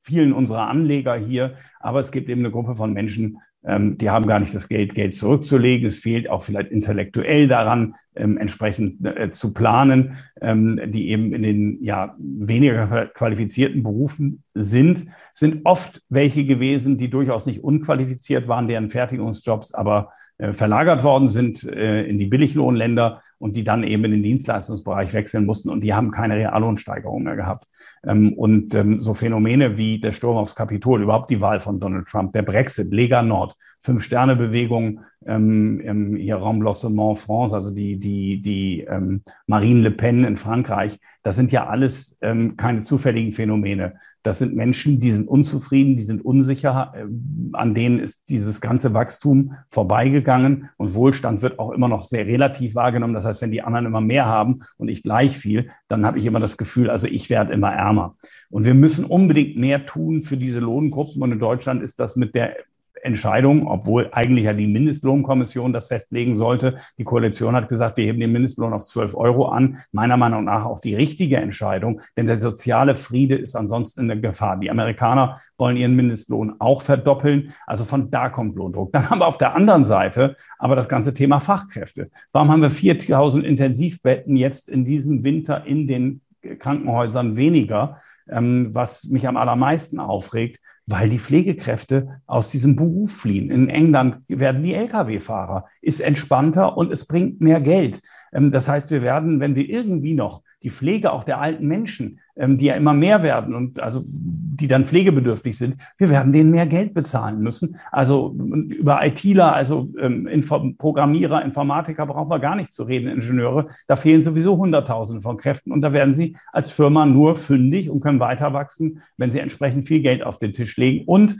vielen unserer Anleger hier. Aber es gibt eben eine Gruppe von Menschen, die haben gar nicht das Geld, Geld zurückzulegen. Es fehlt auch vielleicht intellektuell daran, ähm, entsprechend äh, zu planen, ähm, die eben in den ja, weniger qualifizierten Berufen sind, sind oft welche gewesen, die durchaus nicht unqualifiziert waren, deren Fertigungsjobs aber verlagert worden sind äh, in die Billiglohnländer und die dann eben in den Dienstleistungsbereich wechseln mussten und die haben keine Reallohnsteigerung mehr gehabt. Ähm, und ähm, so Phänomene wie der Sturm aufs Kapitol, überhaupt die Wahl von Donald Trump, der Brexit, Lega Nord, Fünf-Sterne-Bewegung, ähm, hier Remplacement France, also die, die, die ähm, Marine Le Pen in Frankreich, das sind ja alles ähm, keine zufälligen Phänomene. Das sind Menschen, die sind unzufrieden, die sind unsicher, äh, an denen ist dieses ganze Wachstum vorbeigegangen und Wohlstand wird auch immer noch sehr relativ wahrgenommen. Das heißt, wenn die anderen immer mehr haben und ich gleich viel, dann habe ich immer das Gefühl, also ich werde immer ärmer. Und wir müssen unbedingt mehr tun für diese Lohngruppen. Und in Deutschland ist das mit der Entscheidung, obwohl eigentlich ja die Mindestlohnkommission das festlegen sollte. Die Koalition hat gesagt, wir heben den Mindestlohn auf 12 Euro an. Meiner Meinung nach auch die richtige Entscheidung, denn der soziale Friede ist ansonsten in der Gefahr. Die Amerikaner wollen ihren Mindestlohn auch verdoppeln. Also von da kommt Lohndruck. Dann haben wir auf der anderen Seite aber das ganze Thema Fachkräfte. Warum haben wir 4000 Intensivbetten jetzt in diesem Winter in den Krankenhäusern weniger? Ähm, was mich am allermeisten aufregt, weil die Pflegekräfte aus diesem Beruf fliehen. In England werden die Lkw-Fahrer, ist entspannter und es bringt mehr Geld. Ähm, das heißt, wir werden, wenn wir irgendwie noch die Pflege auch der alten Menschen, ähm, die ja immer mehr werden und also die dann pflegebedürftig sind, wir werden denen mehr Geld bezahlen müssen. Also über ITler, also ähm, Programmierer, Informatiker brauchen wir gar nicht zu reden, Ingenieure. Da fehlen sowieso Hunderttausende von Kräften und da werden sie als Firma nur fündig und können weiter wachsen, wenn sie entsprechend viel Geld auf den Tisch legen. Und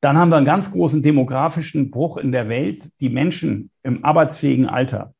dann haben wir einen ganz großen demografischen Bruch in der Welt. Die Menschen im arbeitsfähigen Alter,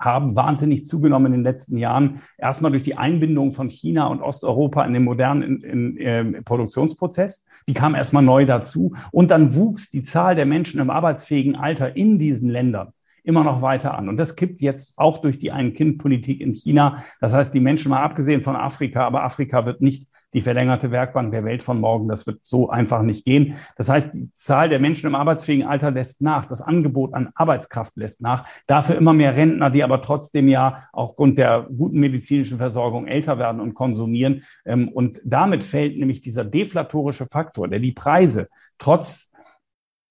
haben wahnsinnig zugenommen in den letzten Jahren. Erstmal durch die Einbindung von China und Osteuropa in den modernen in, in, in, äh, Produktionsprozess. Die kam erstmal neu dazu. Und dann wuchs die Zahl der Menschen im arbeitsfähigen Alter in diesen Ländern immer noch weiter an. Und das kippt jetzt auch durch die Ein-Kind-Politik in China. Das heißt, die Menschen mal abgesehen von Afrika, aber Afrika wird nicht die verlängerte Werkbank der Welt von morgen. Das wird so einfach nicht gehen. Das heißt, die Zahl der Menschen im arbeitsfähigen Alter lässt nach. Das Angebot an Arbeitskraft lässt nach. Dafür immer mehr Rentner, die aber trotzdem ja aufgrund der guten medizinischen Versorgung älter werden und konsumieren. Ähm, und damit fällt nämlich dieser deflatorische Faktor, der die Preise trotz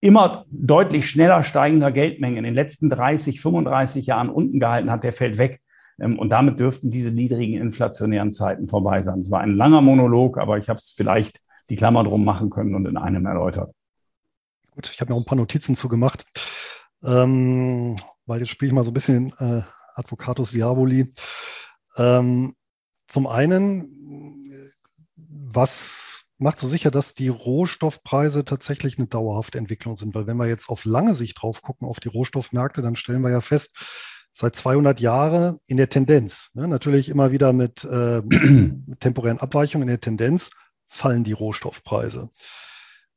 immer deutlich schneller steigender Geldmengen in den letzten 30, 35 Jahren unten gehalten hat, der fällt weg. Ähm, und damit dürften diese niedrigen inflationären Zeiten vorbei sein. Es war ein langer Monolog, aber ich habe es vielleicht die Klammer drum machen können und in einem erläutert. Gut, ich habe mir auch ein paar Notizen zugemacht, ähm, weil jetzt spiele ich mal so ein bisschen äh, Advocatus Diaboli. Ähm, zum einen, was macht so sicher, dass die Rohstoffpreise tatsächlich eine dauerhafte Entwicklung sind? Weil wenn wir jetzt auf lange Sicht drauf gucken, auf die Rohstoffmärkte, dann stellen wir ja fest, seit 200 Jahren in der Tendenz. Ne? Natürlich immer wieder mit, äh, [CLEARS THROAT] mit temporären Abweichungen in der Tendenz fallen die Rohstoffpreise.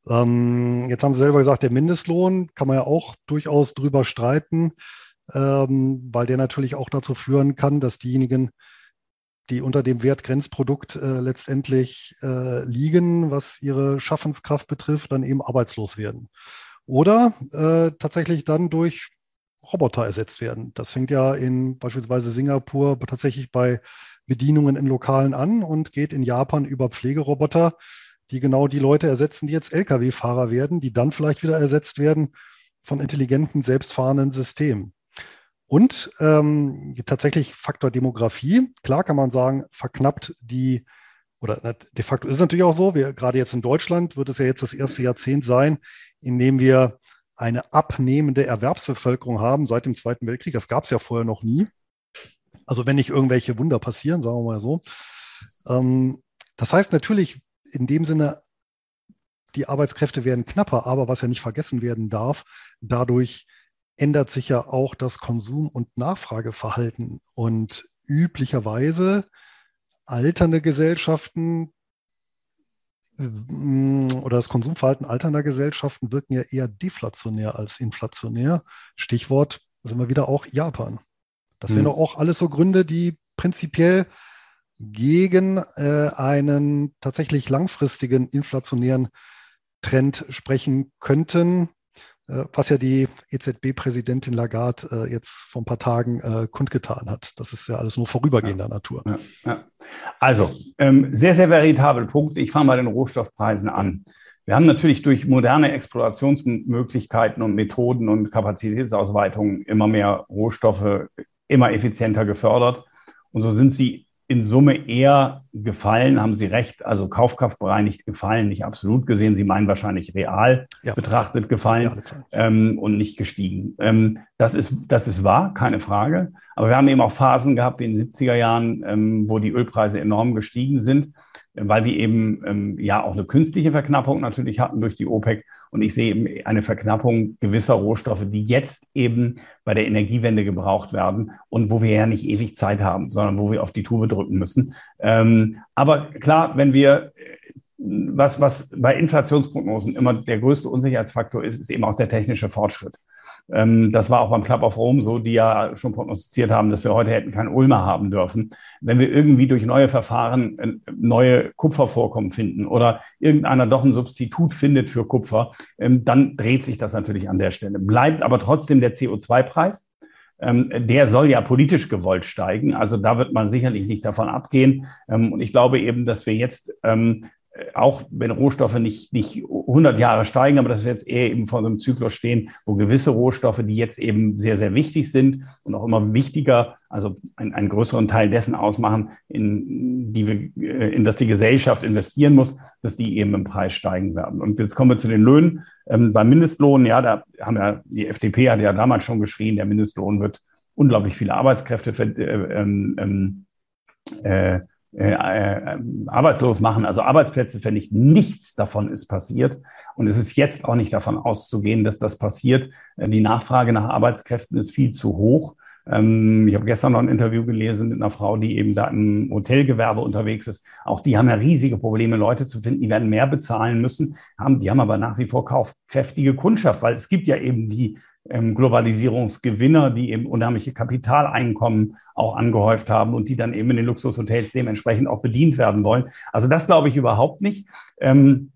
Ähm, jetzt haben Sie selber gesagt, der Mindestlohn kann man ja auch durchaus drüber streiten, ähm, weil der natürlich auch dazu führen kann, dass diejenigen, die unter dem Wertgrenzprodukt äh, letztendlich äh, liegen, was ihre Schaffenskraft betrifft, dann eben arbeitslos werden. Oder äh, tatsächlich dann durch Roboter ersetzt werden. Das fängt ja in beispielsweise Singapur tatsächlich bei Bedienungen in Lokalen an und geht in Japan über Pflegeroboter, die genau die Leute ersetzen, die jetzt Lkw-Fahrer werden, die dann vielleicht wieder ersetzt werden von intelligenten, selbstfahrenden Systemen. Und ähm, tatsächlich Faktor Demografie, klar kann man sagen, verknappt die, oder de facto ist es natürlich auch so, wir, gerade jetzt in Deutschland wird es ja jetzt das erste Jahrzehnt sein, in dem wir eine abnehmende Erwerbsbevölkerung haben seit dem Zweiten Weltkrieg. Das gab es ja vorher noch nie. Also wenn nicht irgendwelche Wunder passieren, sagen wir mal so. Ähm, das heißt natürlich in dem Sinne, die Arbeitskräfte werden knapper, aber was ja nicht vergessen werden darf, dadurch ändert sich ja auch das Konsum- und Nachfrageverhalten. Und üblicherweise alternde Gesellschaften Mm, oder das Konsumverhalten alternder Gesellschaften wirken ja eher deflationär als inflationär. Stichwort sind wir wieder auch Japan. Das wären mhm. doch auch alles so Gründe, die prinzipiell gegen äh, einen tatsächlich langfristigen inflationären Trend sprechen könnten. Äh, was ja die EZB-Präsidentin Lagarde äh, jetzt vor ein paar Tagen äh, kundgetan hat. Das ist ja alles nur vorübergehender ja. Natur. Ja, ja. Also, ähm, sehr, sehr veritabel Punkt. Ich fange bei den Rohstoffpreisen an. Wir haben natürlich durch moderne Explorationsmöglichkeiten und Methoden und Kapazitätsausweitungen immer mehr Rohstoffe immer effizienter gefördert. Und so sind sie in Summe eher gefallen, haben Sie recht, also kaufkraftbereinigt gefallen, nicht absolut gesehen. Sie meinen wahrscheinlich real ja. betrachtet gefallen ähm, und nicht gestiegen. Ähm, das, ist, das ist wahr, keine Frage. Aber wir haben eben auch Phasen gehabt wie in den 70er Jahren, ähm, wo die Ölpreise enorm gestiegen sind weil wir eben ähm, ja auch eine künstliche Verknappung natürlich hatten durch die OPEC. Und ich sehe eben eine Verknappung gewisser Rohstoffe, die jetzt eben bei der Energiewende gebraucht werden und wo wir ja nicht ewig Zeit haben, sondern wo wir auf die Tube drücken müssen. Ähm, aber klar, wenn wir was, was bei Inflationsprognosen immer der größte Unsicherheitsfaktor ist, ist eben auch der technische Fortschritt. Ähm, das war auch beim Club of Rome so, die ja schon prognostiziert haben, dass wir heute hätten keinen Ulmer haben dürfen. Wenn wir irgendwie durch neue Verfahren äh, neue Kupfervorkommen finden oder irgendeiner doch ein Substitut findet für Kupfer, ähm, dann dreht sich das natürlich an der Stelle. Bleibt aber trotzdem der CO2-Preis. Ähm, der soll ja politisch gewollt steigen. Also da wird man sicherlich nicht davon abgehen. und ich glaube eben, dass wir jetzt auch wenn Rohstoffe nicht, nicht 100 Jahre steigen, aber dass wir jetzt eher eben vor einem Zyklus stehen, wo gewisse Rohstoffe, die jetzt eben sehr, sehr wichtig sind und auch immer wichtiger, also einen, einen größeren Teil dessen ausmachen, in, die wir, äh, in das die Gesellschaft investieren muss, dass die eben im Preis steigen werden. Und jetzt kommen wir zu den Löhnen. Ähm, beim Mindestlohn, ja, da haben ja, die FDP hat ja damals schon geschrien, der Mindestlohn wird unglaublich viele Arbeitskräfte für, äh, ähm, ähm, äh, äh, äh, arbeitslos machen, also Arbeitsplätze vernichten. Nichts davon ist passiert. Und es ist jetzt auch nicht davon auszugehen, dass das passiert. Äh, die Nachfrage nach Arbeitskräften ist viel zu hoch. Ähm, ich habe gestern noch ein Interview gelesen mit einer Frau, die eben da im Hotelgewerbe unterwegs ist. Auch die haben ja riesige Probleme, Leute zu finden. Die werden mehr bezahlen müssen. Die haben aber nach wie vor kaufkräftige Kundschaft, weil es gibt ja eben die ähm, Globalisierungsgewinner, die eben unheimliche Kapitaleinkommen auch angehäuft haben und die dann eben in den Luxushotels dementsprechend auch bedient werden wollen. Also das glaube ich überhaupt nicht. Ähm,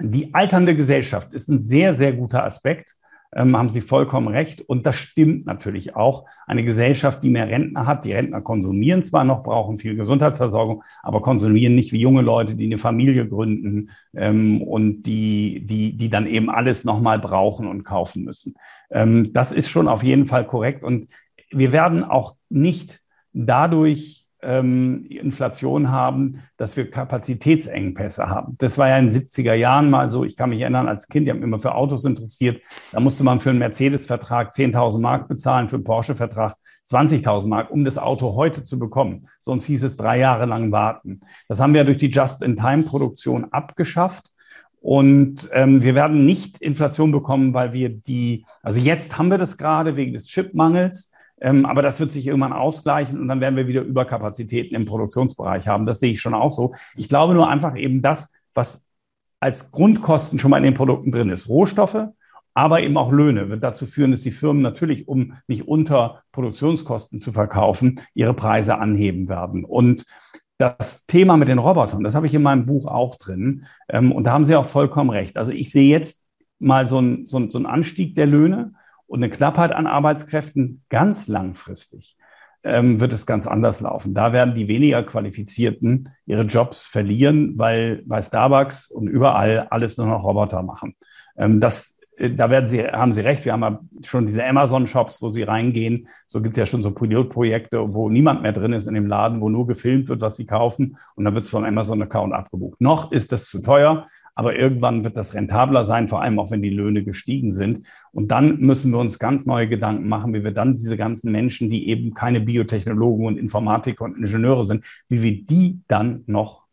die alternde Gesellschaft ist ein sehr, sehr guter Aspekt ähm, haben Sie vollkommen recht. Und das stimmt natürlich auch. Eine Gesellschaft, die mehr Rentner hat, die Rentner konsumieren zwar noch, brauchen viel Gesundheitsversorgung, aber konsumieren nicht wie junge Leute, die eine Familie gründen ähm, und die, die, die dann eben alles nochmal brauchen und kaufen müssen. Ähm, das ist schon auf jeden Fall korrekt. Und wir werden auch nicht dadurch ähm, Inflation haben, dass wir Kapazitätsengpässe haben. Das war ja in den 70er Jahren mal so. Ich kann mich erinnern, als Kind, ich habe mich immer für Autos interessiert. Da musste man für einen Mercedes-Vertrag 10.000 Mark bezahlen, für einen Porsche-Vertrag 20.000 Mark, um das Auto heute zu bekommen. Sonst hieß es drei Jahre lang warten. Das haben wir durch die Just-in-Time-Produktion abgeschafft. Und ähm, wir werden nicht Inflation bekommen, weil wir die, also jetzt haben wir das gerade wegen des Chipmangels. Ähm, aber das wird sich irgendwann ausgleichen und dann werden wir wieder Überkapazitäten im Produktionsbereich haben. Das sehe ich schon auch so. Ich glaube nur einfach eben das, was als Grundkosten schon mal in den Produkten drin ist. Rohstoffe, aber eben auch Löhne wird dazu führen, dass die Firmen natürlich, um nicht unter Produktionskosten zu verkaufen, ihre Preise anheben werden. Und das Thema mit den Robotern, das habe ich in meinem Buch auch drin. Ähm, und da haben Sie auch vollkommen recht. Also ich sehe jetzt mal so einen, so einen Anstieg der Löhne und eine Knappheit an Arbeitskräften ganz langfristig ähm, wird es ganz anders laufen. Da werden die weniger Qualifizierten ihre Jobs verlieren, weil bei Starbucks und überall alles nur noch Roboter machen. Ähm, das äh, da werden Sie, haben Sie recht. Wir haben ja schon diese Amazon-Shops, wo Sie reingehen. So gibt es ja schon so Pilotprojekte, wo niemand mehr drin ist in dem Laden, wo nur gefilmt wird, was Sie kaufen. Und dann wird es vom Amazon-Account abgebucht. Noch ist das zu teuer. Aber irgendwann wird das rentabler sein, vor allem auch wenn die Löhne gestiegen sind. Und dann müssen wir uns ganz neue Gedanken machen, wie wir dann diese ganzen Menschen, die eben keine Biotechnologen und Informatiker und Ingenieure sind, wie wir die dann noch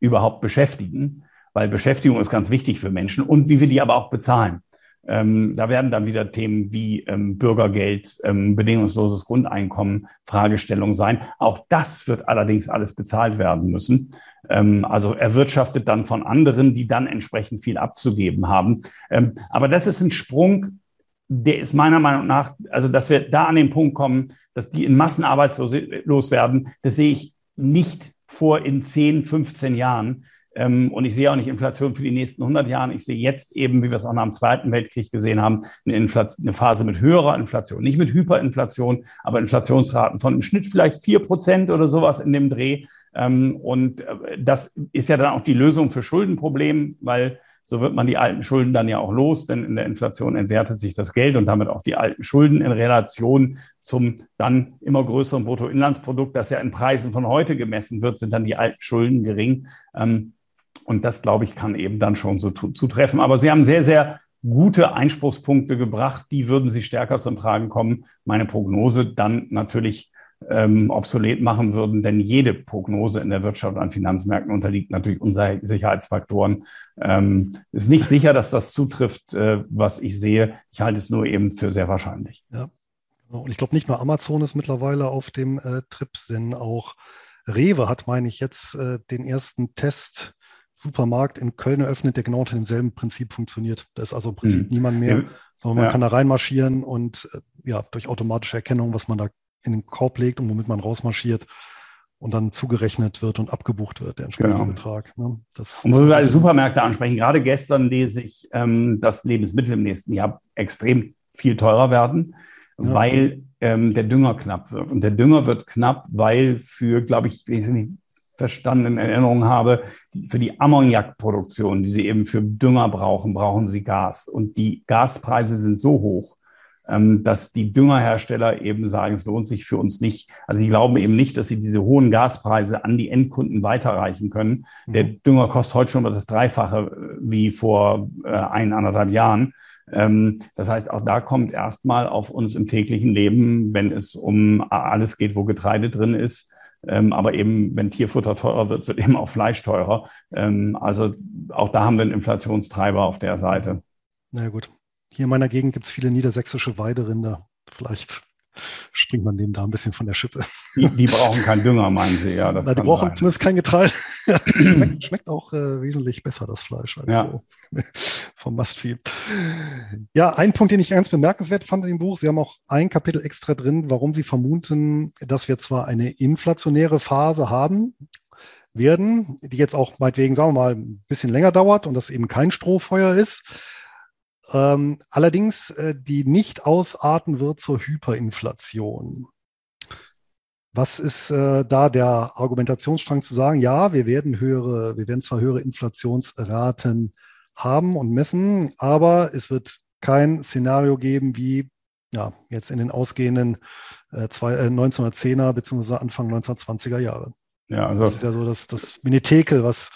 überhaupt beschäftigen. Weil Beschäftigung ist ganz wichtig für Menschen und wie wir die aber auch bezahlen. Ähm, da werden dann wieder Themen wie ähm, Bürgergeld, ähm, bedingungsloses Grundeinkommen, Fragestellungen sein. Auch das wird allerdings alles bezahlt werden müssen. Ähm, also erwirtschaftet dann von anderen, die dann entsprechend viel abzugeben haben. Ähm, aber das ist ein Sprung, der ist meiner Meinung nach, also dass wir da an den Punkt kommen, dass die in Massen arbeitslos werden, das sehe ich nicht vor in 10, 15 Jahren. Ähm, und ich sehe auch nicht Inflation für die nächsten 100 Jahre. Ich sehe jetzt eben, wie wir es auch nach dem Zweiten Weltkrieg gesehen haben, eine, Inflation, eine Phase mit höherer Inflation. Nicht mit Hyperinflation, aber Inflationsraten von im Schnitt vielleicht vier Prozent oder sowas in dem Dreh. Ähm, und äh, das ist ja dann auch die Lösung für Schuldenprobleme, weil so wird man die alten Schulden dann ja auch los, denn in der Inflation entwertet sich das Geld und damit auch die alten Schulden in Relation zum dann immer größeren Bruttoinlandsprodukt, das ja in Preisen von heute gemessen wird, sind dann die alten Schulden gering. Ähm, und das, glaube ich, kann eben dann schon so zutreffen. Aber Sie haben sehr, sehr gute Einspruchspunkte gebracht. Die würden Sie stärker zum Tragen kommen. Meine Prognose dann natürlich ähm, obsolet machen würden, denn jede Prognose in der Wirtschaft an Finanzmärkten unterliegt natürlich Unsicherheitsfaktoren. Ähm, ist nicht sicher, dass das zutrifft, äh, was ich sehe. Ich halte es nur eben für sehr wahrscheinlich. Ja. Und ich glaube, nicht nur Amazon ist mittlerweile auf dem äh, Trip, denn auch Rewe hat, meine ich, jetzt äh, den ersten Test Supermarkt in Köln eröffnet, der genau unter demselben Prinzip funktioniert. Da ist also im Prinzip hm. niemand mehr, sondern man ja. kann da reinmarschieren und äh, ja, durch automatische Erkennung, was man da in den Korb legt und womit man rausmarschiert und dann zugerechnet wird und abgebucht wird, der entsprechende genau. Betrag. Ne? Das und wo wir also Supermärkte ansprechen, gerade gestern lese ich, ähm, dass Lebensmittel im nächsten Jahr extrem viel teurer werden, ja. weil ähm, der Dünger knapp wird. Und der Dünger wird knapp, weil für, glaube ich, ich nicht verstanden in Erinnerung habe, für die Ammoniakproduktion, die sie eben für Dünger brauchen, brauchen sie Gas. Und die Gaspreise sind so hoch, ähm, dass die Düngerhersteller eben sagen, es lohnt sich für uns nicht. Also sie glauben eben nicht, dass sie diese hohen Gaspreise an die Endkunden weiterreichen können. Mhm. Der Dünger kostet heute schon das Dreifache äh, wie vor äh, ein, anderthalb Jahren. Ähm, das heißt, auch da kommt erstmal auf uns im täglichen Leben, wenn es um alles geht, wo Getreide drin ist, ähm, aber eben, wenn Tierfutter teurer wird, wird eben auch Fleisch teurer. Ähm, also auch da haben wir einen Inflationstreiber auf der Seite. Na gut, hier in meiner Gegend gibt es viele niedersächsische Weiderinder. Vielleicht springt man dem da ein bisschen von der Schippe. Die, die brauchen keinen Dünger, meinen Sie, ja. Das Na, die brauchen sein. zumindest kein Getreide. schmeckt, schmeckt, auch äh, wesentlich besser, das Fleisch, als ja. so vom Mastvieh. Ja, ein Punkt, den ich ganz bemerkenswert fand in dem Buch, Sie haben auch ein Kapitel extra drin, warum Sie vermuten, dass wir zwar eine inflationäre Phase haben, werden, die jetzt auch meinetwegen, sagen wir mal, ein bisschen länger dauert und das eben kein Strohfeuer ist, ähm, allerdings, äh, die nicht ausarten wird zur Hyperinflation. Was ist äh, da der Argumentationsstrang zu sagen, ja, wir werden höhere, wir werden zwar höhere Inflationsraten haben und messen, aber es wird kein Szenario geben wie ja, jetzt in den ausgehenden äh, zwei, äh, 1910er bzw. Anfang 1920er Jahre. Ja, also das ist ja so das, das Minitekel, was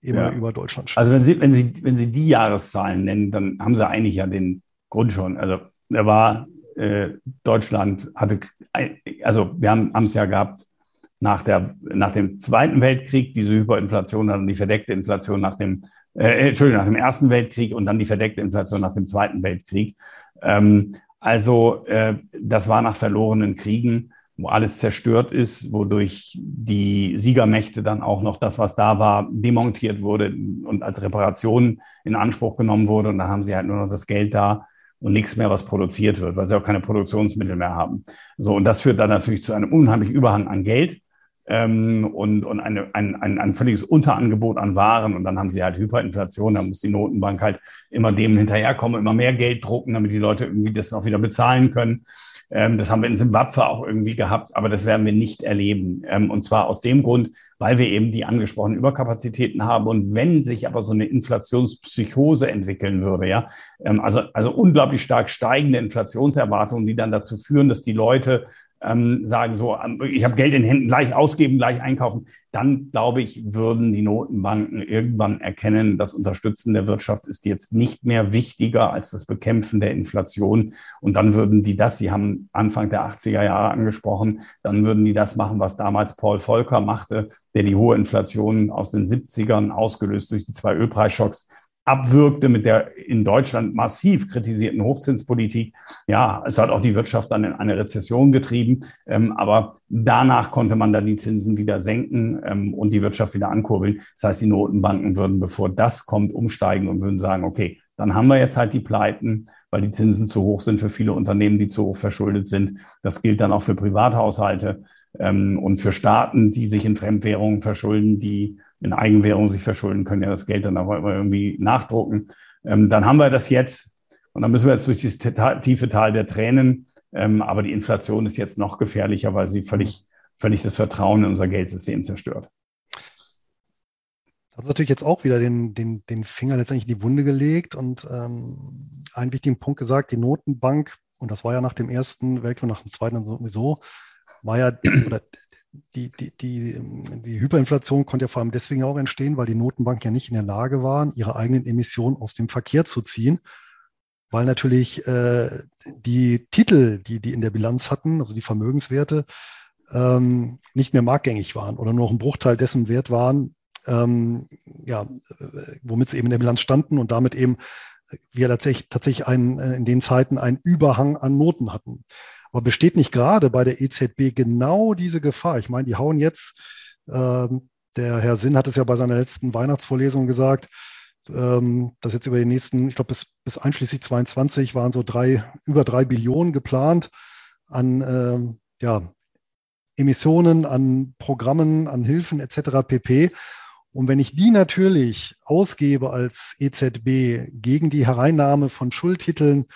immer ja. über Deutschland schauen. Also wenn Sie, wenn, Sie, wenn Sie die Jahreszahlen nennen, dann haben Sie eigentlich ja den Grund schon. Also da war äh, Deutschland hatte, also wir haben es ja gehabt nach, der, nach dem Zweiten Weltkrieg, diese Hyperinflation, dann die verdeckte Inflation nach dem, äh, Entschuldigung, nach dem Ersten Weltkrieg und dann die verdeckte Inflation nach dem Zweiten Weltkrieg. Ähm, also äh, das war nach verlorenen Kriegen wo alles zerstört ist, wodurch die Siegermächte dann auch noch das, was da war, demontiert wurde und als Reparation in Anspruch genommen wurde. Und dann haben sie halt nur noch das Geld da und nichts mehr, was produziert wird, weil sie auch keine Produktionsmittel mehr haben. So, und das führt dann natürlich zu einem unheimlichen Überhang an Geld ähm, und, und eine, ein, ein, ein völliges Unterangebot an Waren. Und dann haben sie halt Hyperinflation, da muss die Notenbank halt immer dem hinterherkommen, immer mehr Geld drucken, damit die Leute irgendwie das auch wieder bezahlen können. Ähm, das haben wir in Simbabwe auch irgendwie gehabt, aber das werden wir nicht erleben. Ähm, und zwar aus dem Grund, weil wir eben die angesprochenen Überkapazitäten haben. Und wenn sich aber so eine Inflationspsychose entwickeln würde, ja, ähm, also, also unglaublich stark steigende Inflationserwartungen, die dann dazu führen, dass die Leute ähm, sagen, so, ähm, ich habe Geld in Händen, gleich ausgeben, gleich einkaufen, dann glaube ich, würden die Notenbanken irgendwann erkennen, das Unterstützen der Wirtschaft ist jetzt nicht mehr wichtiger als das Bekämpfen der Inflation. Und dann würden die das, Sie haben Anfang der 80er Jahre angesprochen, dann würden die das machen, was damals Paul Volcker machte, der die hohe Inflation aus den 70ern ausgelöst durch die zwei Ölpreisschocks abwirkte mit der in Deutschland massiv kritisierten Hochzinspolitik. Ja, es hat auch die Wirtschaft dann in eine Rezession getrieben. Ähm, aber danach konnte man dann die Zinsen wieder senken ähm, und die Wirtschaft wieder ankurbeln. Das heißt, die Notenbanken würden, bevor das kommt, umsteigen und würden sagen, okay, dann haben wir jetzt halt die Pleiten, weil die Zinsen zu hoch sind für viele Unternehmen, die zu hoch verschuldet sind. Das gilt dann auch für Privathaushalte. Ähm, und für Staaten, die sich in Fremdwährungen verschulden, die in Eigenwährungen sich verschulden, können ja das Geld dann auch irgendwie nachdrucken. Ähm, dann haben wir das jetzt und dann müssen wir jetzt durch dieses tiefe Tal der Tränen. Ähm, aber die Inflation ist jetzt noch gefährlicher, weil sie völlig, völlig das Vertrauen in unser Geldsystem zerstört. Da haben Sie natürlich jetzt auch wieder den, den, den Finger letztendlich in die Wunde gelegt und ähm, einen wichtigen Punkt gesagt, die Notenbank, und das war ja nach dem Ersten Weltkrieg, nach dem Zweiten sowieso, war ja, oder die, die, die, die Hyperinflation konnte ja vor allem deswegen auch entstehen, weil die Notenbank ja nicht in der Lage waren, ihre eigenen Emissionen aus dem Verkehr zu ziehen, weil natürlich äh, die Titel, die die in der Bilanz hatten, also die Vermögenswerte, ähm, nicht mehr marktgängig waren oder nur noch ein Bruchteil dessen wert waren, ähm, ja, äh, womit sie eben in der Bilanz standen und damit eben wir tatsächlich, tatsächlich einen, äh, in den Zeiten einen Überhang an Noten hatten. Aber besteht nicht gerade bei der EZB genau diese Gefahr? Ich meine, die hauen jetzt, ähm, der Herr Sinn hat es ja bei seiner letzten Weihnachtsvorlesung gesagt, ähm, dass jetzt über die nächsten, ich glaube bis, bis einschließlich 22 waren so drei, über drei Billionen geplant an ähm, ja, Emissionen, an Programmen, an Hilfen etc. pp. Und wenn ich die natürlich ausgebe als EZB gegen die Hereinnahme von Schuldtiteln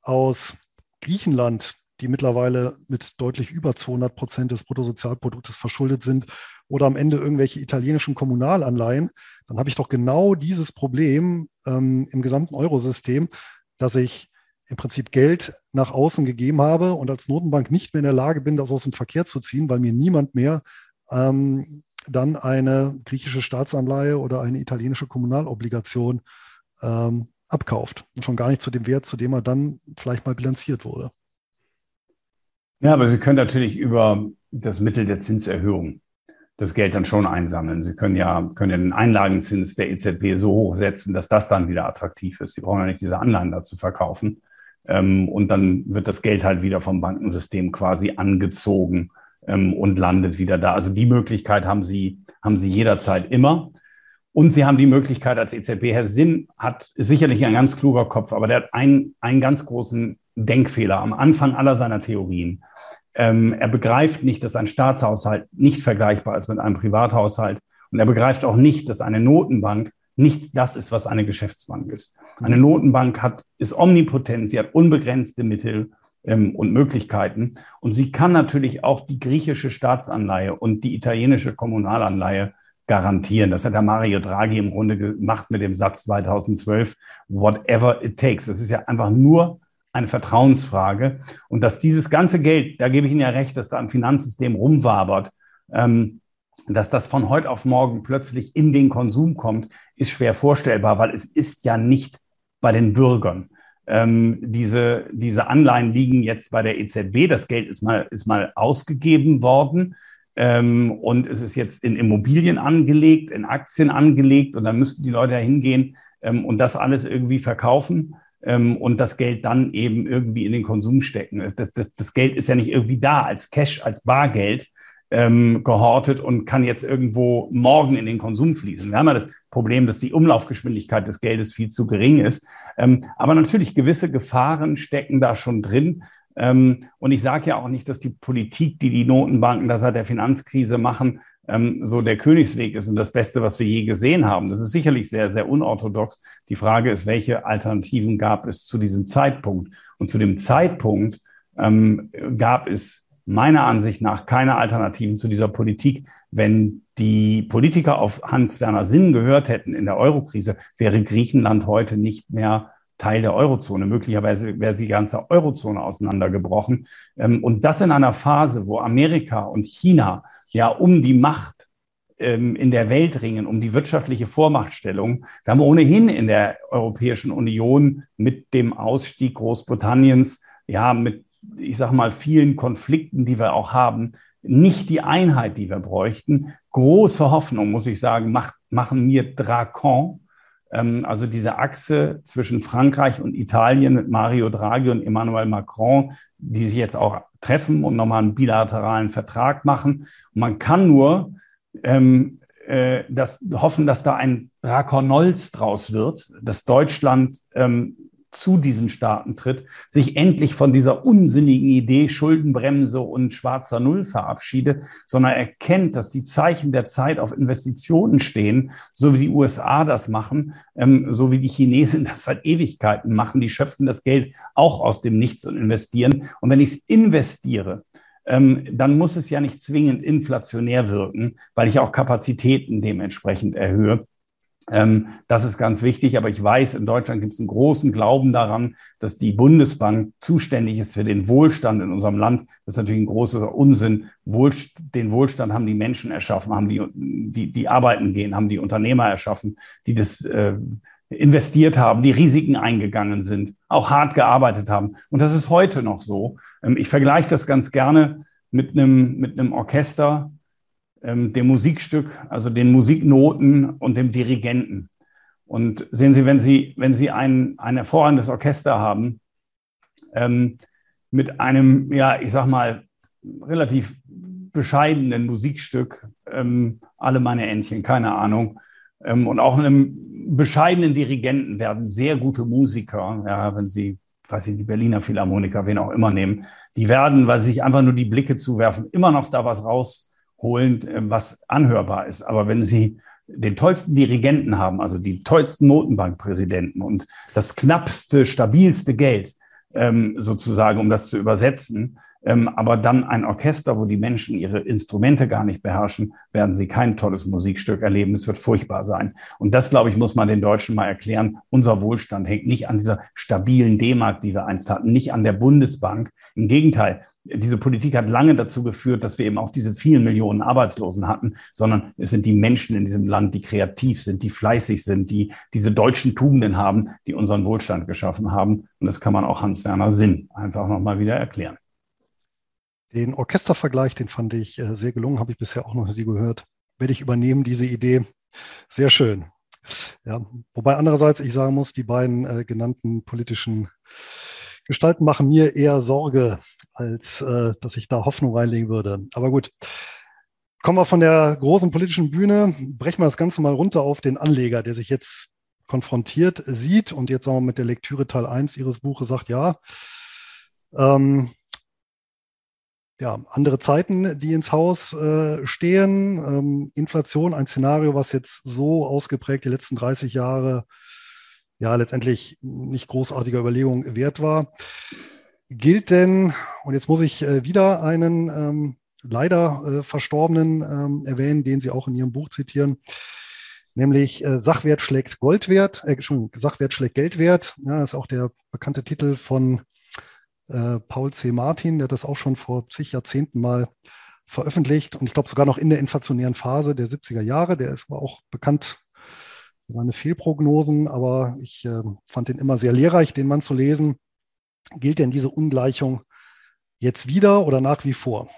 aus Griechenland, die mittlerweile mit deutlich über 200 Prozent des Bruttosozialproduktes verschuldet sind, oder am Ende irgendwelche italienischen Kommunalanleihen, dann habe ich doch genau dieses Problem ähm, im gesamten Eurosystem, dass ich im Prinzip Geld nach außen gegeben habe und als Notenbank nicht mehr in der Lage bin, das aus dem Verkehr zu ziehen, weil mir niemand mehr ähm, dann eine griechische Staatsanleihe oder eine italienische Kommunalobligation ähm, abkauft. Und schon gar nicht zu dem Wert, zu dem er dann vielleicht mal bilanziert wurde. Ja, aber Sie können natürlich über das Mittel der Zinserhöhung das Geld dann schon einsammeln. Sie können ja, können ja den Einlagenzins der EZB so hoch setzen, dass das dann wieder attraktiv ist. Sie brauchen ja nicht diese Anleihen dazu verkaufen. Ähm, und dann wird das Geld halt wieder vom Bankensystem quasi angezogen ähm, und landet wieder da. Also die Möglichkeit haben Sie, haben Sie jederzeit immer. Und Sie haben die Möglichkeit als EZB, Herr Sinn hat, sicherlich ein ganz kluger Kopf, aber der hat einen, einen ganz großen Denkfehler am Anfang aller seiner Theorien. Ähm, er begreift nicht, dass ein Staatshaushalt nicht vergleichbar ist mit einem Privathaushalt. Und er begreift auch nicht, dass eine Notenbank nicht das ist, was eine Geschäftsbank ist. Eine Notenbank hat, ist omnipotent, sie hat unbegrenzte Mittel ähm, und Möglichkeiten. Und sie kann natürlich auch die griechische Staatsanleihe und die italienische Kommunalanleihe garantieren. Das hat der Mario Draghi im Grunde gemacht mit dem Satz 2012, whatever it takes. Das ist ja einfach nur eine Vertrauensfrage. Und dass dieses ganze Geld, da gebe ich Ihnen ja recht, dass da im Finanzsystem rumwabert, ähm, dass das von heute auf morgen plötzlich in den Konsum kommt, ist schwer vorstellbar, weil es ist ja nicht bei den Bürgern. Ähm, diese, diese Anleihen liegen jetzt bei der EZB. Das Geld ist mal, ist mal ausgegeben worden. Ähm, und es ist jetzt in Immobilien angelegt, in Aktien angelegt. Und dann müssten die Leute da hingehen ähm, und das alles irgendwie verkaufen ähm, und das Geld dann eben irgendwie in den Konsum stecken. Das, das, das Geld ist ja nicht irgendwie da als Cash, als Bargeld, ähm, gehortet und kann jetzt irgendwo morgen in den Konsum fließen. Wir haben ja das Problem, dass die Umlaufgeschwindigkeit des Geldes viel zu gering ist. Ähm, aber natürlich, gewisse Gefahren stecken da schon drin. Ähm, und ich sage ja auch nicht, dass die Politik, die die Notenbanken da seit der Finanzkrise machen, ähm, so der Königsweg ist und das Beste, was wir je gesehen haben. Das ist sicherlich sehr, sehr unorthodox. Die Frage ist, welche Alternativen gab es zu diesem Zeitpunkt? Und zu dem Zeitpunkt ähm, gab es meiner Ansicht nach keine Alternativen zu dieser Politik. Wenn die Politiker auf Hans-Werner Sinn gehört hätten in der Eurokrise, wäre Griechenland heute nicht mehr Teil der Eurozone. Möglicherweise wäre die ganze Eurozone auseinandergebrochen. Ähm, und das in einer Phase, wo Amerika und China ja um die Macht ähm, in der Welt ringen, um die wirtschaftliche Vormachtstellung. Wir haben ohnehin in der Europäischen Union mit dem Ausstieg Großbritanniens, ja, mit ich sage mal, vielen Konflikten, die wir auch haben, nicht die Einheit, die wir bräuchten. Große Hoffnung, muss ich sagen, macht, machen mir Dracon, also diese Achse zwischen Frankreich und Italien mit Mario Draghi und Emmanuel Macron, die sich jetzt auch treffen und nochmal einen bilateralen Vertrag machen. Und man kann nur ähm, äh, das, hoffen, dass da ein Draconolz draus wird, dass Deutschland ähm, zu diesen Staaten tritt, sich endlich von dieser unsinnigen Idee Schuldenbremse und schwarzer Null verabschiedet, sondern erkennt, dass die Zeichen der Zeit auf Investitionen stehen, so wie die USA das machen, ähm, so wie die Chinesen [LAUGHS] das seit Ewigkeiten machen. Die schöpfen das Geld auch aus dem Nichts und investieren. Und wenn ich es investiere, ähm, dann muss es ja nicht zwingend inflationär wirken, weil ich auch Kapazitäten dementsprechend erhöhe. Ähm, das ist ganz wichtig, aber ich weiß, in Deutschland gibt es einen großen Glauben daran, dass die Bundesbank zuständig ist für den Wohlstand in unserem Land. Das ist natürlich ein großer Unsinn. Den Wohlstand haben die Menschen erschaffen, haben die, die, die arbeiten gehen, haben die Unternehmer erschaffen, die das äh, investiert haben, die Risiken eingegangen sind, auch hart gearbeitet haben. Und das ist heute noch so. Ähm, ich vergleiche das ganz gerne mit einem, mit einem Orchester, ähm, dem Musikstück, also den Musiknoten und dem Dirigenten. Und sehen Sie, wenn Sie, wenn Sie ein, ein hervorragendes Orchester haben, ähm, mit einem, ja, ich sag mal, relativ bescheidenen Musikstück, ähm, alle meine Entchen, keine Ahnung, ähm, und auch einem bescheidenen Dirigenten werden sehr gute Musiker, ja, wenn Sie, weiß ich, die Berliner Philharmoniker, wen auch immer nehmen, die werden, weil sie sich einfach nur die Blicke zuwerfen, immer noch da was raus holen, äh, was anhörbar ist. Aber wenn Sie den tollsten Dirigenten haben, also die tollsten Notenbankpräsidenten und das knappste, stabilste Geld, ähm, sozusagen, um das zu übersetzen, ähm, aber dann ein Orchester, wo die Menschen ihre Instrumente gar nicht beherrschen, werden sie kein tolles Musikstück erleben. Es wird furchtbar sein. Und das, glaube ich, muss man den Deutschen mal erklären. Unser Wohlstand hängt nicht an dieser stabilen D-Mark, die wir einst hatten, nicht an der Bundesbank. Im Gegenteil, diese Politik hat lange dazu geführt, dass wir eben auch diese vielen Millionen Arbeitslosen hatten, sondern es sind die Menschen in diesem Land, die kreativ sind, die fleißig sind, die diese deutschen Tugenden haben, die unseren Wohlstand geschaffen haben. Und das kann man auch Hans-Werner Sinn einfach nochmal wieder erklären. Den Orchestervergleich, den fand ich äh, sehr gelungen, habe ich bisher auch noch nie gehört. Werde ich übernehmen, diese Idee. Sehr schön. Ja, wobei andererseits ich sagen muss, die beiden äh, genannten politischen Gestalten machen mir eher Sorge, als äh, dass ich da Hoffnung reinlegen würde. Aber gut. Kommen wir von der großen politischen Bühne, brechen wir das Ganze mal runter auf den Anleger, der sich jetzt konfrontiert sieht und jetzt sagen mit der Lektüre Teil 1 Ihres Buches sagt, ja, ähm, ja, andere Zeiten, die ins Haus äh, stehen. Ähm, Inflation, ein Szenario, was jetzt so ausgeprägt die letzten 30 Jahre ja letztendlich nicht großartiger Überlegung wert war. Gilt denn, und jetzt muss ich äh, wieder einen ähm, leider äh, Verstorbenen ähm, erwähnen, den Sie auch in Ihrem Buch zitieren, nämlich äh, Sachwert schlägt Goldwert, äh, Entschuldigung, Sachwert schlägt Geldwert. Ja, ist auch der bekannte Titel von äh, Paul C. Martin, der das auch schon vor zig Jahrzehnten mal veröffentlicht und ich glaube sogar noch in der inflationären Phase der 70er Jahre. Der ist auch bekannt für seine Fehlprognosen, aber ich äh, fand den immer sehr lehrreich, den Mann zu lesen. Gilt denn diese Ungleichung jetzt wieder oder nach wie vor?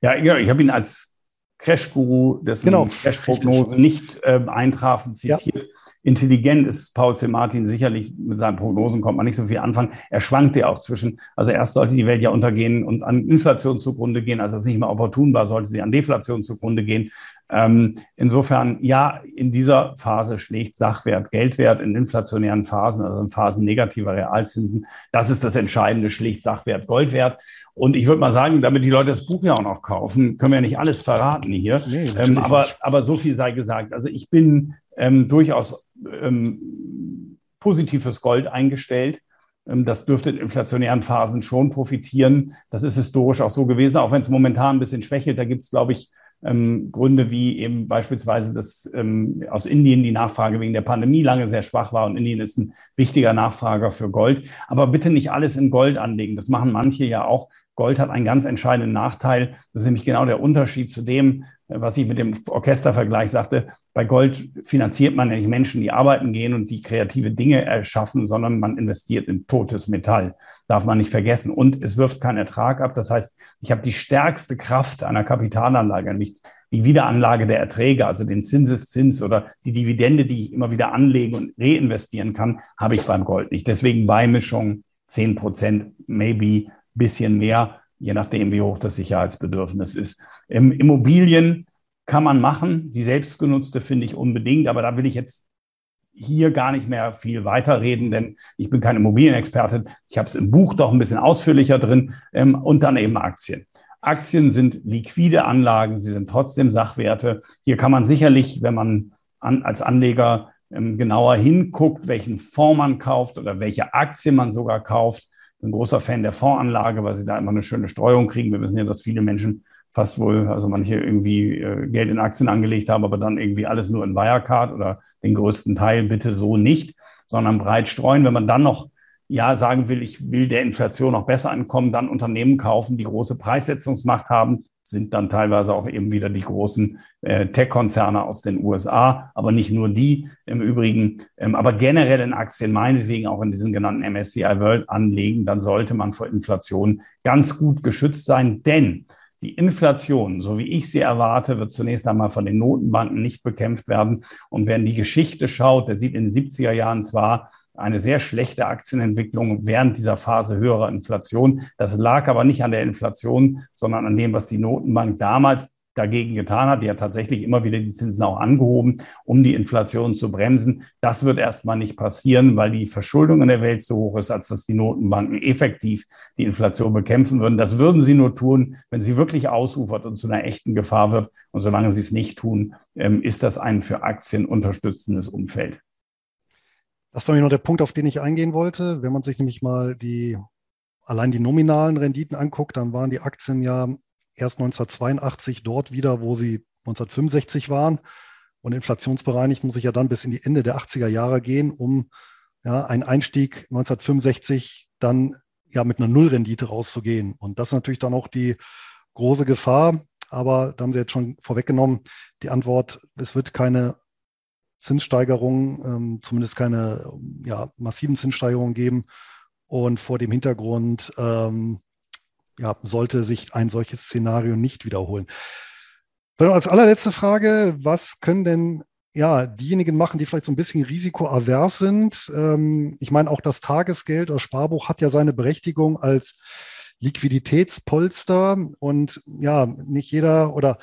Ja, ich habe ihn als Crash-Guru, dessen genau, Crash-Prognose nicht äh, eintrafen, zitiert. Ja. Intelligent ist Paul C. Martin sicherlich, mit seinen Prognosen kommt man nicht so viel anfangen. Er schwankt ja auch zwischen, also erst sollte die Welt ja untergehen und an Inflation zugrunde gehen, als das nicht mehr opportun war, sollte sie an Deflation zugrunde gehen. Ähm, insofern, ja, in dieser Phase schlägt Sachwert Geldwert in inflationären Phasen, also in Phasen negativer Realzinsen. Das ist das Entscheidende, schlägt Sachwert Goldwert. Und ich würde mal sagen, damit die Leute das Buch ja auch noch kaufen, können wir ja nicht alles verraten hier. Nee, ähm, aber, aber so viel sei gesagt. Also ich bin ähm, durchaus ähm, positives Gold eingestellt. Ähm, das dürfte in inflationären Phasen schon profitieren. Das ist historisch auch so gewesen, auch wenn es momentan ein bisschen schwächelt. Da gibt es, glaube ich, ähm, Gründe wie eben beispielsweise, dass ähm, aus Indien die Nachfrage wegen der Pandemie lange sehr schwach war und Indien ist ein wichtiger Nachfrager für Gold. Aber bitte nicht alles in Gold anlegen. Das machen manche ja auch. Gold hat einen ganz entscheidenden Nachteil. Das ist nämlich genau der Unterschied zu dem, was ich mit dem Orchestervergleich sagte, bei Gold finanziert man ja nicht Menschen, die arbeiten gehen und die kreative Dinge erschaffen, sondern man investiert in totes Metall. Darf man nicht vergessen. Und es wirft keinen Ertrag ab. Das heißt, ich habe die stärkste Kraft einer Kapitalanlage, nämlich die Wiederanlage der Erträge, also den Zinseszins oder die Dividende, die ich immer wieder anlegen und reinvestieren kann, habe ich beim Gold nicht. Deswegen Beimischung 10 Prozent, maybe bisschen mehr je nachdem, wie hoch das Sicherheitsbedürfnis ist. Im Immobilien kann man machen, die selbstgenutzte finde ich unbedingt, aber da will ich jetzt hier gar nicht mehr viel weiterreden, denn ich bin kein Immobilienexperte. Ich habe es im Buch doch ein bisschen ausführlicher drin ähm, und dann eben Aktien. Aktien sind liquide Anlagen, sie sind trotzdem Sachwerte. Hier kann man sicherlich, wenn man an, als Anleger ähm, genauer hinguckt, welchen Fonds man kauft oder welche Aktie man sogar kauft. Bin ein großer Fan der Fondsanlage, weil sie da immer eine schöne Streuung kriegen. Wir wissen ja, dass viele Menschen fast wohl, also manche irgendwie äh, Geld in Aktien angelegt haben, aber dann irgendwie alles nur in Wirecard oder den größten Teil bitte so nicht, sondern breit streuen. Wenn man dann noch ja sagen will, ich will der Inflation noch besser ankommen, dann Unternehmen kaufen, die große Preissetzungsmacht haben, sind dann teilweise auch eben wieder die großen äh, Tech-Konzerne aus den USA, aber nicht nur die im Übrigen, ähm, aber generell in Aktien, meinetwegen auch in diesen genannten MSCI World anlegen, dann sollte man vor Inflation ganz gut geschützt sein, denn die Inflation, so wie ich sie erwarte, wird zunächst einmal von den Notenbanken nicht bekämpft werden. Und wer in die Geschichte schaut, der sieht in den 70er Jahren zwar eine sehr schlechte Aktienentwicklung während dieser Phase höherer Inflation. Das lag aber nicht an der Inflation, sondern an dem, was die Notenbank damals dagegen getan hat. Die hat tatsächlich immer wieder die Zinsen auch angehoben, um die Inflation zu bremsen. Das wird erstmal nicht passieren, weil die Verschuldung in der Welt so hoch ist, als dass die Notenbanken effektiv die Inflation bekämpfen würden. Das würden sie nur tun, wenn sie wirklich ausufert und zu einer echten Gefahr wird. Und solange sie es nicht tun, ähm, ist das ein für Aktien unterstützendes Umfeld. Das war mir noch der Punkt, auf den ich eingehen wollte. Wenn man sich nämlich mal die allein die nominalen Renditen anguckt, dann waren die Aktien ja erst 1982 dort wieder, wo sie 1965 waren. Und inflationsbereinigt muss ich ja dann bis in die Ende der 80er Jahre gehen, um ja, einen Einstieg 1965 dann ja mit einer Nullrendite rauszugehen. Und das ist natürlich dann auch die große Gefahr. Aber da haben Sie jetzt schon vorweggenommen, die Antwort, es wird keine Zinssteigerungen, ähm, zumindest keine ja, massiven Zinssteigerungen geben. Und vor dem Hintergrund ähm, ja, sollte sich ein solches Szenario nicht wiederholen. Dann als allerletzte Frage, was können denn ja, diejenigen machen, die vielleicht so ein bisschen risikoavers sind? Ähm, ich meine, auch das Tagesgeld oder Sparbuch hat ja seine Berechtigung als Liquiditätspolster und ja, nicht jeder oder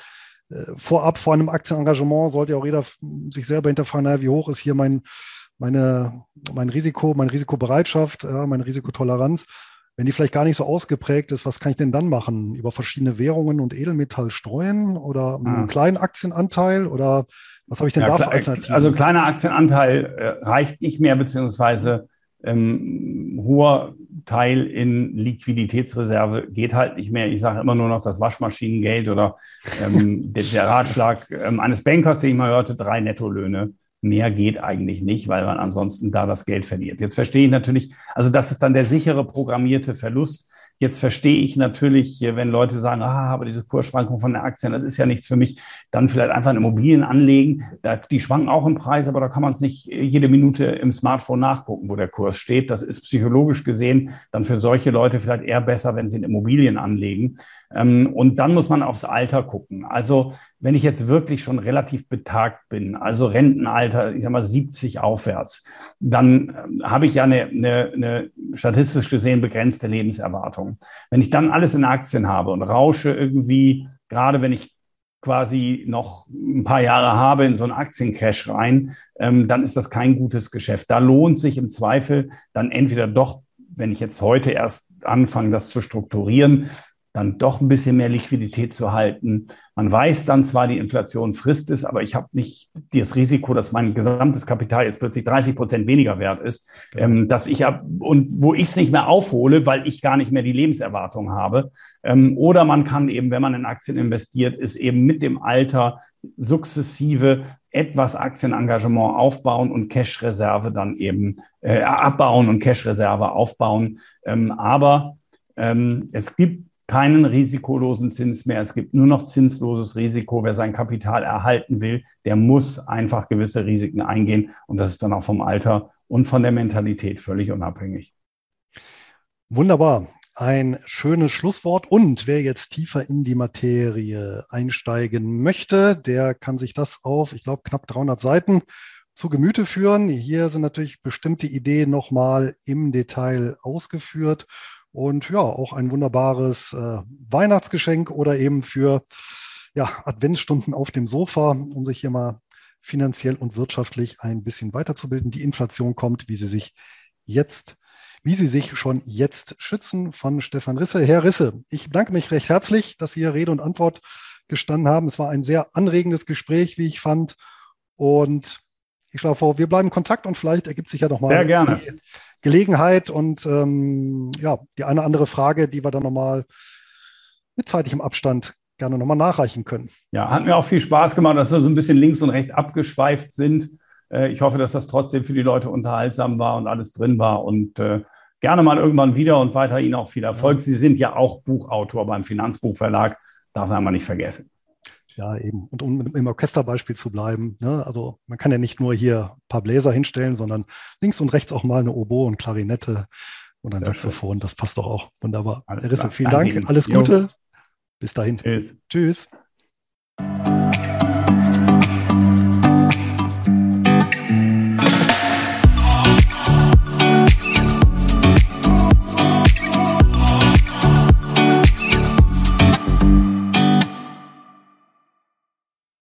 vorab vor einem Aktienengagement sollte ja auch jeder sich selber hinterfragen, naja, wie hoch ist hier mein, meine, mein Risiko, meine Risikobereitschaft, ja, meine Risikotoleranz. Wenn die vielleicht gar nicht so ausgeprägt ist, was kann ich denn dann machen? Über verschiedene Währungen und Edelmetall streuen oder einen ah. kleinen Aktienanteil oder was habe ich denn ja, da für Alternativen? Also kleiner Aktienanteil äh, reicht nicht mehr, beziehungsweise ähm, hoher Teil in Liquiditätsreserve geht halt nicht mehr. Ich sage immer nur noch das Waschmaschinengeld oder ähm, [LAUGHS] der, der, Ratschlag ähm, eines Bankers, den ich mal hörte, drei Nettolöhne. Mehr geht eigentlich nicht, weil man ansonsten da das Geld verliert. Jetzt verstehe ich natürlich, also das ist dann der sichere programmierte Verlust. Jetzt verstehe ich natürlich, wenn Leute sagen, ah, aber diese Kursschwankung von den Aktien, das ist ja nichts für mich, dann vielleicht einfach in Immobilien anlegen. die schwanken auch im Preis, aber da kann man es nicht jede Minute im Smartphone nachgucken, wo der Kurs steht. Das ist psychologisch gesehen dann für solche Leute vielleicht eher besser, wenn sie in Immobilien anlegen. Ähm, und dann muss man aufs Alter gucken. Also wenn ich jetzt wirklich schon relativ betagt bin, also Rentenalter, ich sag mal 70 aufwärts, dann ähm, habe ich ja eine, eine, eine statistisch gesehen begrenzte Lebenserwartung. Wenn ich dann alles in Aktien habe und rausche irgendwie, gerade wenn ich quasi noch ein paar Jahre habe in so einen Aktiencash rein, ähm, dann ist das kein gutes Geschäft. Da lohnt sich im Zweifel dann entweder doch wenn ich jetzt heute erst anfange, das zu strukturieren, dann doch ein bisschen mehr Liquidität zu halten. Man weiß dann zwar, die Inflation frisst es, aber ich habe nicht das Risiko, dass mein gesamtes Kapital jetzt plötzlich 30 Prozent weniger wert ist, ähm, dass ich ab und wo ich es nicht mehr aufhole, weil ich gar nicht mehr die Lebenserwartung habe. Ähm, oder man kann eben, wenn man in Aktien investiert, ist eben mit dem Alter sukzessive etwas Aktienengagement aufbauen und Cash-Reserve dann eben äh, abbauen und Cash-Reserve aufbauen. Ähm, aber ähm, es gibt keinen risikolosen Zins mehr. Es gibt nur noch zinsloses Risiko. Wer sein Kapital erhalten will, der muss einfach gewisse Risiken eingehen. Und das ist dann auch vom Alter und von der Mentalität völlig unabhängig. Wunderbar. Ein schönes Schlusswort. Und wer jetzt tiefer in die Materie einsteigen möchte, der kann sich das auf, ich glaube, knapp 300 Seiten zu Gemüte führen. Hier sind natürlich bestimmte Ideen nochmal im Detail ausgeführt und ja, auch ein wunderbares äh, Weihnachtsgeschenk oder eben für ja, Adventsstunden auf dem Sofa, um sich hier mal finanziell und wirtschaftlich ein bisschen weiterzubilden. Die Inflation kommt, wie sie sich jetzt, wie sie sich schon jetzt schützen von Stefan Risse. Herr Risse, ich bedanke mich recht herzlich, dass Sie hier Rede und Antwort gestanden haben. Es war ein sehr anregendes Gespräch, wie ich fand. Und ich schlage vor, wir bleiben in Kontakt und vielleicht ergibt sich ja noch mal die Gelegenheit und ähm, ja, die eine andere Frage, die wir dann nochmal mit zeitigem Abstand gerne nochmal nachreichen können. Ja, hat mir auch viel Spaß gemacht, dass wir so ein bisschen links und rechts abgeschweift sind. Äh, ich hoffe, dass das trotzdem für die Leute unterhaltsam war und alles drin war und äh, gerne mal irgendwann wieder und weiterhin auch viel Erfolg. Sie sind ja auch Buchautor beim Finanzbuchverlag, darf man mal nicht vergessen. Ja, eben. Und um im Orchesterbeispiel zu bleiben, ne, also man kann ja nicht nur hier ein paar Bläser hinstellen, sondern links und rechts auch mal eine Oboe und Klarinette und ein Sehr Saxophon. Schön. Das passt doch auch wunderbar. Alles Risse, vielen Dank, alles Gute. Jo. Bis dahin. Tschüss. Tschüss.